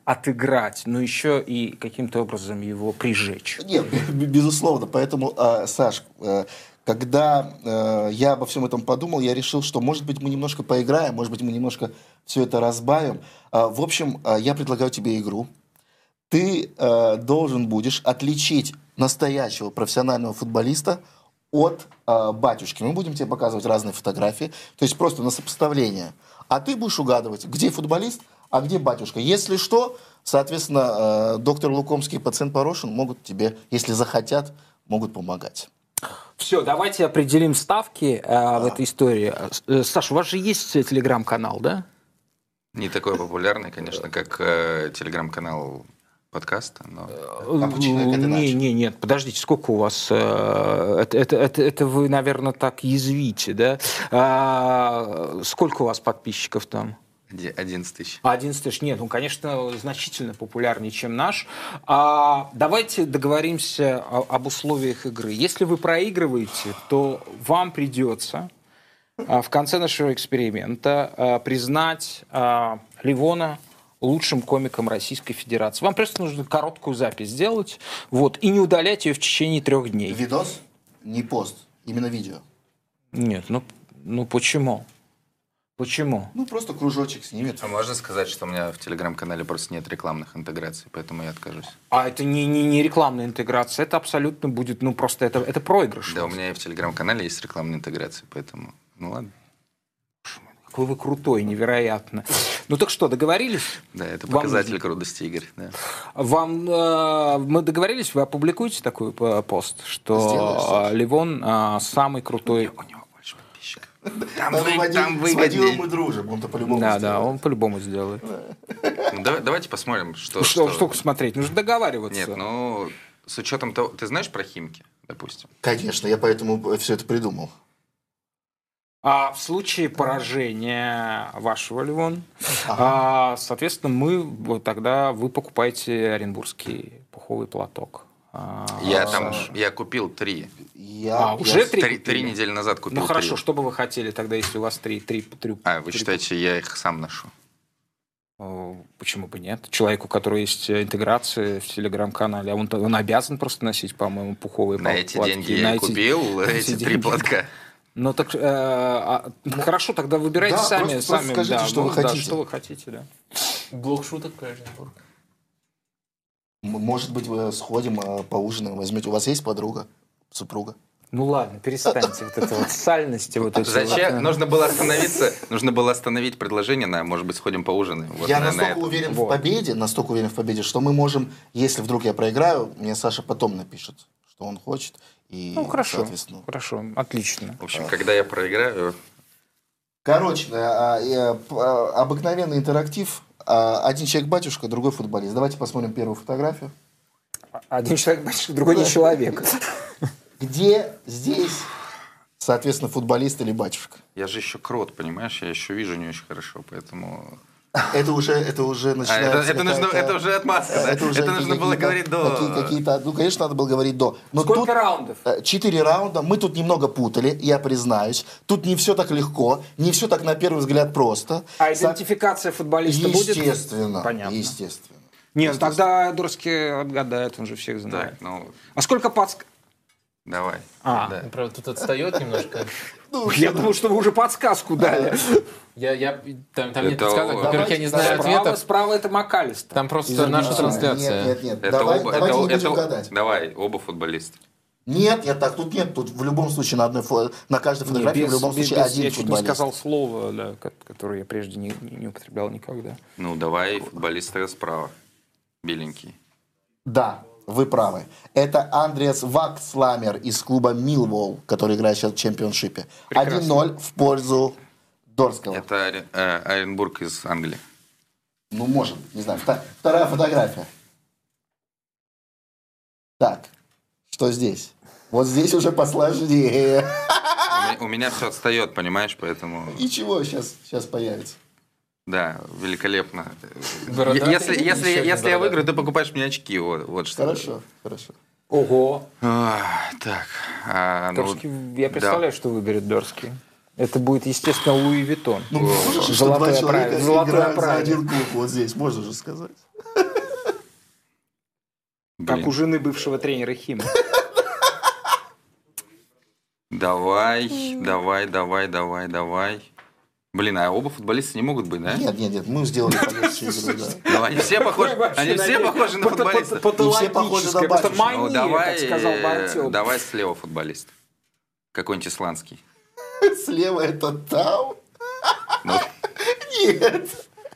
отыграть, но еще и каким-то образом его прижечь. Нет, безусловно. Поэтому, а, Саш, э, когда э, я обо всем этом подумал, я решил, что, может быть, мы немножко поиграем, может быть, мы немножко все это разбавим. А, в общем, я предлагаю тебе игру. Ты э, должен будешь отличить настоящего профессионального футболиста – от э, батюшки. Мы будем тебе показывать разные фотографии, то есть просто на сопоставление. А ты будешь угадывать, где футболист, а где батюшка. Если что, соответственно, э, доктор Лукомский и пациент Порошин могут тебе, если захотят, могут помогать. Все, давайте определим ставки э, а. в этой истории. Э, Саша, у вас же есть телеграм-канал, да? Не такой популярный, конечно, как э, телеграм-канал подкаста, но... А не, не, нет, подождите, сколько у вас... Э, это, это, это, это вы, наверное, так язвите, да? А, сколько у вас подписчиков там? 11 тысяч. 11 тысяч, нет, ну, конечно, значительно популярнее, чем наш. А, давайте договоримся о, об условиях игры. Если вы проигрываете, то вам придется а, в конце нашего эксперимента признать Ливона лучшим комиком Российской Федерации. Вам просто нужно короткую запись сделать, вот, и не удалять ее в течение трех дней. Видос? Не пост, именно видео. Нет, ну, ну почему? Почему? Ну, просто кружочек снимет. А можно сказать, что у меня в телеграм-канале просто нет рекламных интеграций, поэтому я откажусь. А это не, не, не рекламная интеграция, это абсолютно будет, ну, просто это, это проигрыш. Да, у меня и в телеграм-канале есть рекламная интеграция, поэтому, ну ладно. Какой вы крутой, невероятно. Ну так что, договорились? Да, это показатель Вам... крутости, Игорь. Да. Вам, э, мы договорились, вы опубликуете такой э, пост, что Ливон э, самый крутой... У него больше подписчиков. <laughs> Там, вы, там вы, С Вадимом мы дружим, он-то по-любому Да, сделает. да, он по-любому сделает. Ну, давайте посмотрим, что... Что, что смотреть? Нужно договариваться. Нет, ну, с учетом того... Ты знаешь про Химки, допустим? Конечно, я поэтому все это придумал. А в случае поражения вашего, Левон, ага. а, соответственно, мы вот тогда вы покупаете оренбургский пуховый платок. А, я там, я купил три. Я, а, уже три, три, три недели назад купил. Ну хорошо, три. что бы вы хотели тогда, если у вас три, три, три? А вы три... считаете, я их сам ношу? Почему бы нет? Человеку, у которого есть интеграция в телеграм-канале, он, он обязан просто носить, по-моему, пуховые На эти деньги я эти, купил <laughs> эти, эти три платка. Ну так э, а, хорошо, тогда выбирайте да, сами, просто, сами. Просто скажите, да, что ну, вы хотите. Да, что вы хотите, да. Блок шуток про Оренбург. Может быть, вы сходим, э, поужинаем, возьмете. У вас есть подруга, супруга? Ну ладно, перестаньте вот это вот сальности. Вот Зачем? Нужно было остановиться, нужно было остановить предложение на, может быть, сходим поужинаем. Вот я на, настолько на уверен вот. в победе, настолько уверен в победе, что мы можем, если вдруг я проиграю, мне Саша потом напишет, что он хочет. И, ну хорошо, соответственно... хорошо, отлично. В общем, а. когда я проиграю... Короче, а, а, обыкновенный интерактив. Один человек батюшка, другой футболист. Давайте посмотрим первую фотографию. Один человек батюшка, другой не человек. Где здесь, соответственно, футболист или батюшка? Я же еще крот, понимаешь? Я еще вижу не очень хорошо, поэтому... Это уже, это уже начинается. А, это, это, нужно, это уже отмазка, да? Это, уже это нужно было говорить до. Какие, какие-то, ну, конечно, надо было говорить до. Но Сколько тут, раундов? Э, четыре раунда. Мы тут немного путали, я признаюсь. Тут не все так легко, не все так на первый взгляд просто. А идентификация футболиста будет? Естественно. Понятно. Естественно. Нет, тогда Дурский отгадает, он же всех знает. Так, ну... А сколько подск... Давай. А. Да. Правда, тут отстает немножко. Ну, я думал, что вы уже подсказку дали. Я, я, там, там нет подсказок. Во-первых, я не знаю справа, ответов. Справа это Макалистер. Там просто Извините, наша трансляция. Нет, нет, нет. Это давай, оба, давайте это, не будем это, гадать. Давай, оба футболиста. Нет, нет, так тут нет. Тут в любом случае на, одной, на каждой фотографии без, в любом случае без, один я футболист. Я чуть не сказал слово, да, которое я прежде не, не употреблял никогда. Ну, давай футболиста справа. Беленький. Да, вы правы. Это Андреас Ваксламер из клуба Милвол, который играет сейчас в чемпионшипе. 1-0 в пользу Дорского. Это э, Оренбург из Англии. Ну, может, не знаю. Вторая фотография. Так, что здесь? Вот здесь уже посложнее. У меня, у меня все отстает, понимаешь, поэтому... Ничего, сейчас, сейчас появится. Да, великолепно. Борода, если если, если я выиграю, ты покупаешь мне очки. Вот, вот что. Хорошо, хорошо. Ого. А, так. А, Дорский, ну, я представляю, да. что выберет Дорский. Это будет, естественно, Луи Виттон. Ну, можешь, Золотое что два человека играют за один клуб вот здесь, можно же сказать. <laughs> Как у жены бывшего тренера Хима. Давай, давай, давай, давай, давай. Блин, а оба футболиста не могут быть, да? Нет, нет, нет, мы сделали <laughs> полегче игру, да. Ну, они все похожи, <laughs> они все похожи на футболистов. И все похожи на батюшку. Ну, давай, давай слева футболист. Какой-нибудь исландский. <laughs> Слева это Тау? Ну. Нет,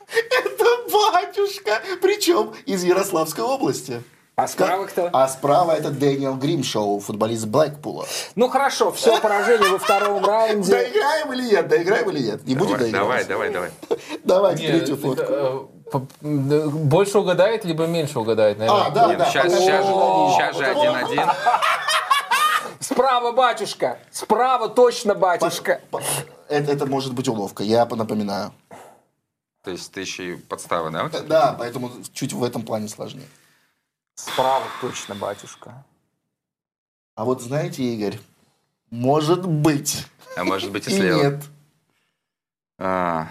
это батюшка. Причем из Ярославской области. А справа кто? А справа это Дэниел Гримшоу, футболист Блэкпула. Ну хорошо, все <laughs> поражение во втором раунде. Доиграем или нет? Доиграем или нет? Не будем доиграть? Давай, давай, давай. <laughs> Давайте третью фотку. Э, больше угадает, либо меньше угадает, наверное. А, да, да. Сейчас, сейчас, сейчас же один-один. <laughs> Справа батюшка. Справа точно батюшка. Это, это может быть уловка, я напоминаю. То есть ты еще и подстава, да? Да, поэтому чуть в этом плане сложнее. Справа точно, батюшка. А вот знаете, Игорь, может быть. А может быть <laughs> и слева. Нет. А...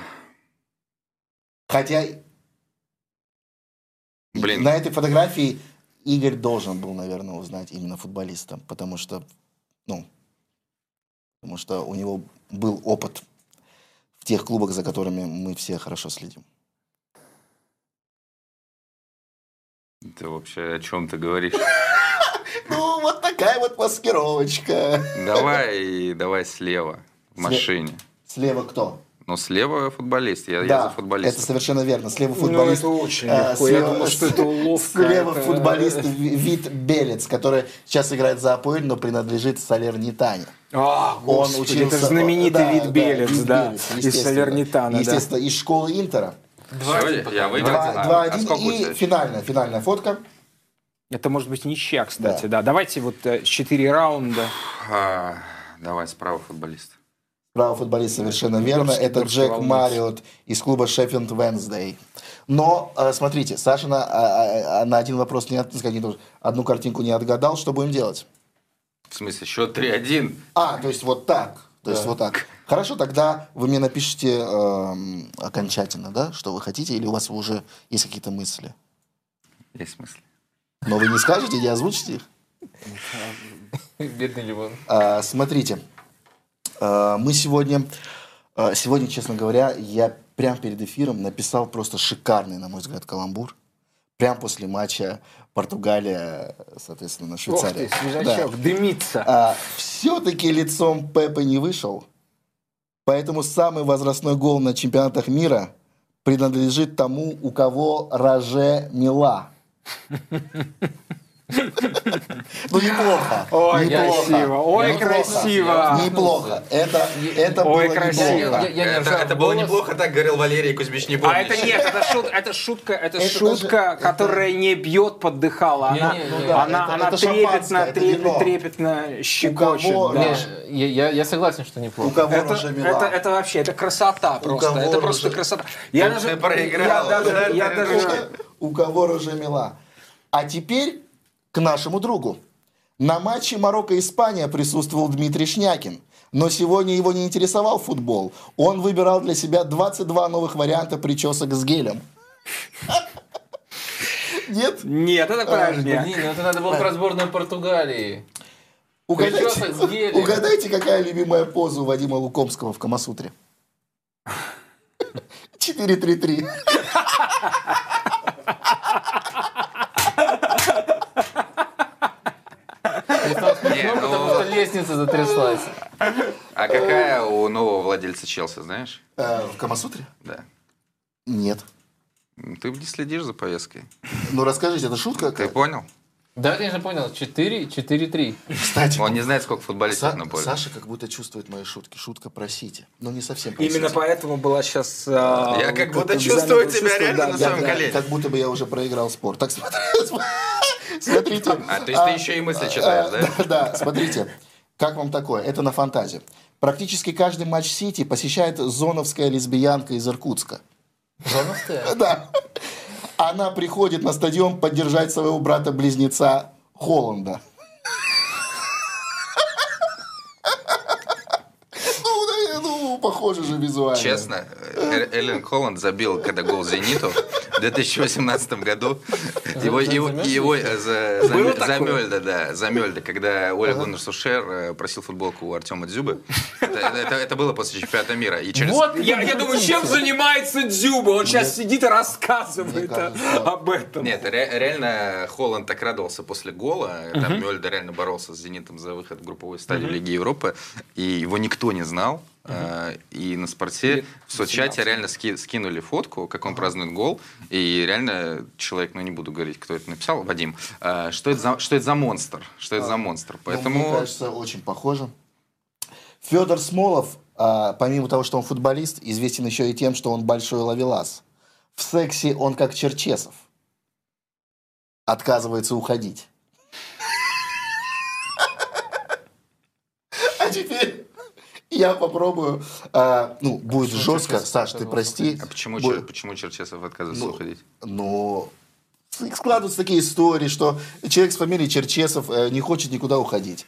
Хотя Блин. на этой фотографии Игорь должен был, наверное, узнать именно футболиста, потому что, ну, потому что у него был опыт в тех клубах, за которыми мы все хорошо следим. Ты вообще о чем ты говоришь? <laughs> Ну, вот такая вот маскировочка. Давай, давай слева, в машине. Слева кто? Ну, слева футболист, я, да, я за футболист. это совершенно верно. Слева ну, футболист. Ну, это очень э, легко. Слева, я думал, что это уловка. <laughs> Слева это... футболист <laughs> Вит Белец, который сейчас играет за Апоэль, но принадлежит Салернитане. А, он господи, учился... это знаменитый да, Вит Белец, да, да, да из Салернитана. Естественно, да. из школы Интера. Два, Все, я выиграл. Два, а, и финальная, финальная фотка. Это может быть ничья, кстати, да. да. Давайте вот э, четыре раунда. А, давай справа футболист. Право футболист совершенно верно. Это Джек Мариот из клуба Шеффилд Венсдей. Но, э, смотрите, Саша на, а, а, на один вопрос не от, одну картинку не отгадал. Что будем делать? В смысле, счет 3-1? А, то есть вот так. То да. есть вот так. Хорошо, тогда вы мне напишите э, окончательно, да, что вы хотите, или у вас уже есть какие-то мысли? Есть мысли. Но вы не скажете, не озвучите их? <laughs> Бедный Ливон. А, смотрите, а, мы сегодня, а, сегодня, честно говоря, я прямо перед эфиром написал просто шикарный, на мой взгляд, каламбур. Прямо после матча Португалия, соответственно, Швейцария. Ох ты, да. дымится. А, все-таки лицом Пепе не вышел. Поэтому самый возрастной гол на чемпионатах мира принадлежит тому, у кого роже мила. Ну, неплохо. Ой, красиво. Ой, красиво. Неплохо. Это, это Ой, было красиво. Это было неплохо, так говорил Валерий Кузьмич, не А это нет, это шутка, это шутка, которая не бьет под дыхало. Она она трепетно, трепетно щекочет. Я согласен, что неплохо. Это вообще, это красота просто. Это просто красота. Я даже проиграл. Я даже... У кого рожа мила. А теперь к нашему другу. На матче Марокко-Испания присутствовал Дмитрий Шнякин. Но сегодня его не интересовал футбол. Он выбирал для себя 22 новых варианта причесок с гелем. <laughs> Нет? Нет, это правильно. Блин, ну это надо было про сборную Португалии. Угадайте, угадайте, какая любимая поза у Вадима Лукомского в Камасутре? <laughs> 4-3-3. <laughs> Ну, потому что лестница затряслась. А какая у нового владельца Челси, знаешь? Э, в Камасутре? Да. Нет. Ты не следишь за повесткой. Ну, расскажите, это шутка? Ты понял? Да, я же понял. 4-4-3. Кстати. Он не знает, сколько футболистов на поле. Саша как будто чувствует мои шутки. Шутка просите. Но не совсем просите. Именно поэтому была сейчас... А, я как будто чувствую тебя реально на своем колене. Как будто бы я уже проиграл спор. Так <laughs> смотрите. А, то есть ты еще и мысли читаешь, <laughs> да? Да, смотрите. Как вам такое? Это на фантазии. Практически каждый матч Сити посещает зоновская лесбиянка из Иркутска. Зоновская? <laughs> Да. Она приходит на стадион поддержать своего брата-близнеца Холланда. Ну, ну, похоже же визуально. Честно, Эллен Холланд забил, когда гол Зениту в 2018 году. Его, его, его э, за, за, за Мельда, да, за Мельда, когда Оля ага. Гуннер Сушер э, просил футболку у Артема Дзюбы. Это, это, это было после чемпионата мира. И через... Вот, я, я думаю, чем занимается Дзюба? Он сейчас сидит и рассказывает об этом. Нет, ре, реально Холланд так радовался после гола. Там. Мельда реально боролся с Зенитом за выход в групповую стадию угу. Лиги Европы. И его никто не знал. Uh-huh. И на спорте в соцчате реально ски, скинули фотку, как он uh-huh. празднует гол. И реально человек, ну не буду говорить, кто это написал, Вадим, uh, что, это за, что это за монстр? Что это за монстр? Поэтому... Ну, мне кажется, очень похоже. Федор Смолов, uh, помимо того, что он футболист, известен еще и тем, что он большой ловелас. В сексе он как Черчесов. Отказывается уходить. <laughs> А теперь я попробую. А, ну, будет почему жестко. Черчесов Саш, ты прости. А почему, будет... почему Черчесов отказывается ну, уходить? Ну, складываются такие истории, что человек с фамилией Черчесов э, не хочет никуда уходить.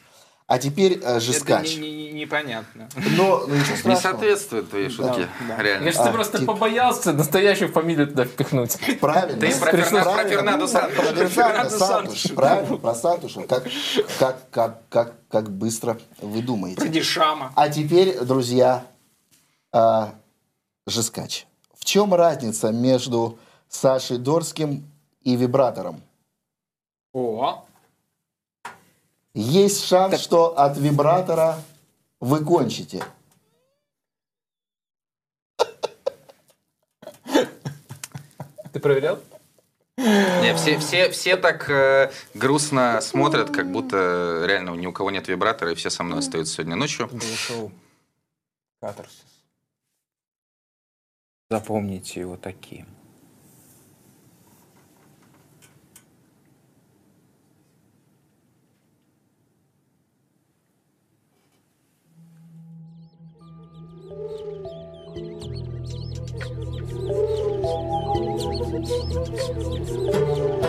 А теперь э, жескач. Это не, не, непонятно. Но, ну, ничего страшного. Не соответствует твоей шутке. Да, да. Реально. Я же а, просто тип... побоялся настоящую фамилию туда впихнуть. Правильно. Ты про, Ферна... про Фернандо Сантуш. Про Фернандо Сантуш. Правильно, про Сантуша. Как, как, как, как, как быстро вы думаете. Про Дешама. А теперь, друзья, э, жескач. В чем разница между Сашей Дорским и вибратором? О, есть шанс, так... что от вибратора вы кончите. Ты проверял? Не, все, все, все так э, грустно смотрят, как будто реально ни у кого нет вибратора, и все со мной остаются сегодня ночью. Катарсис. Запомните его таким. すごい。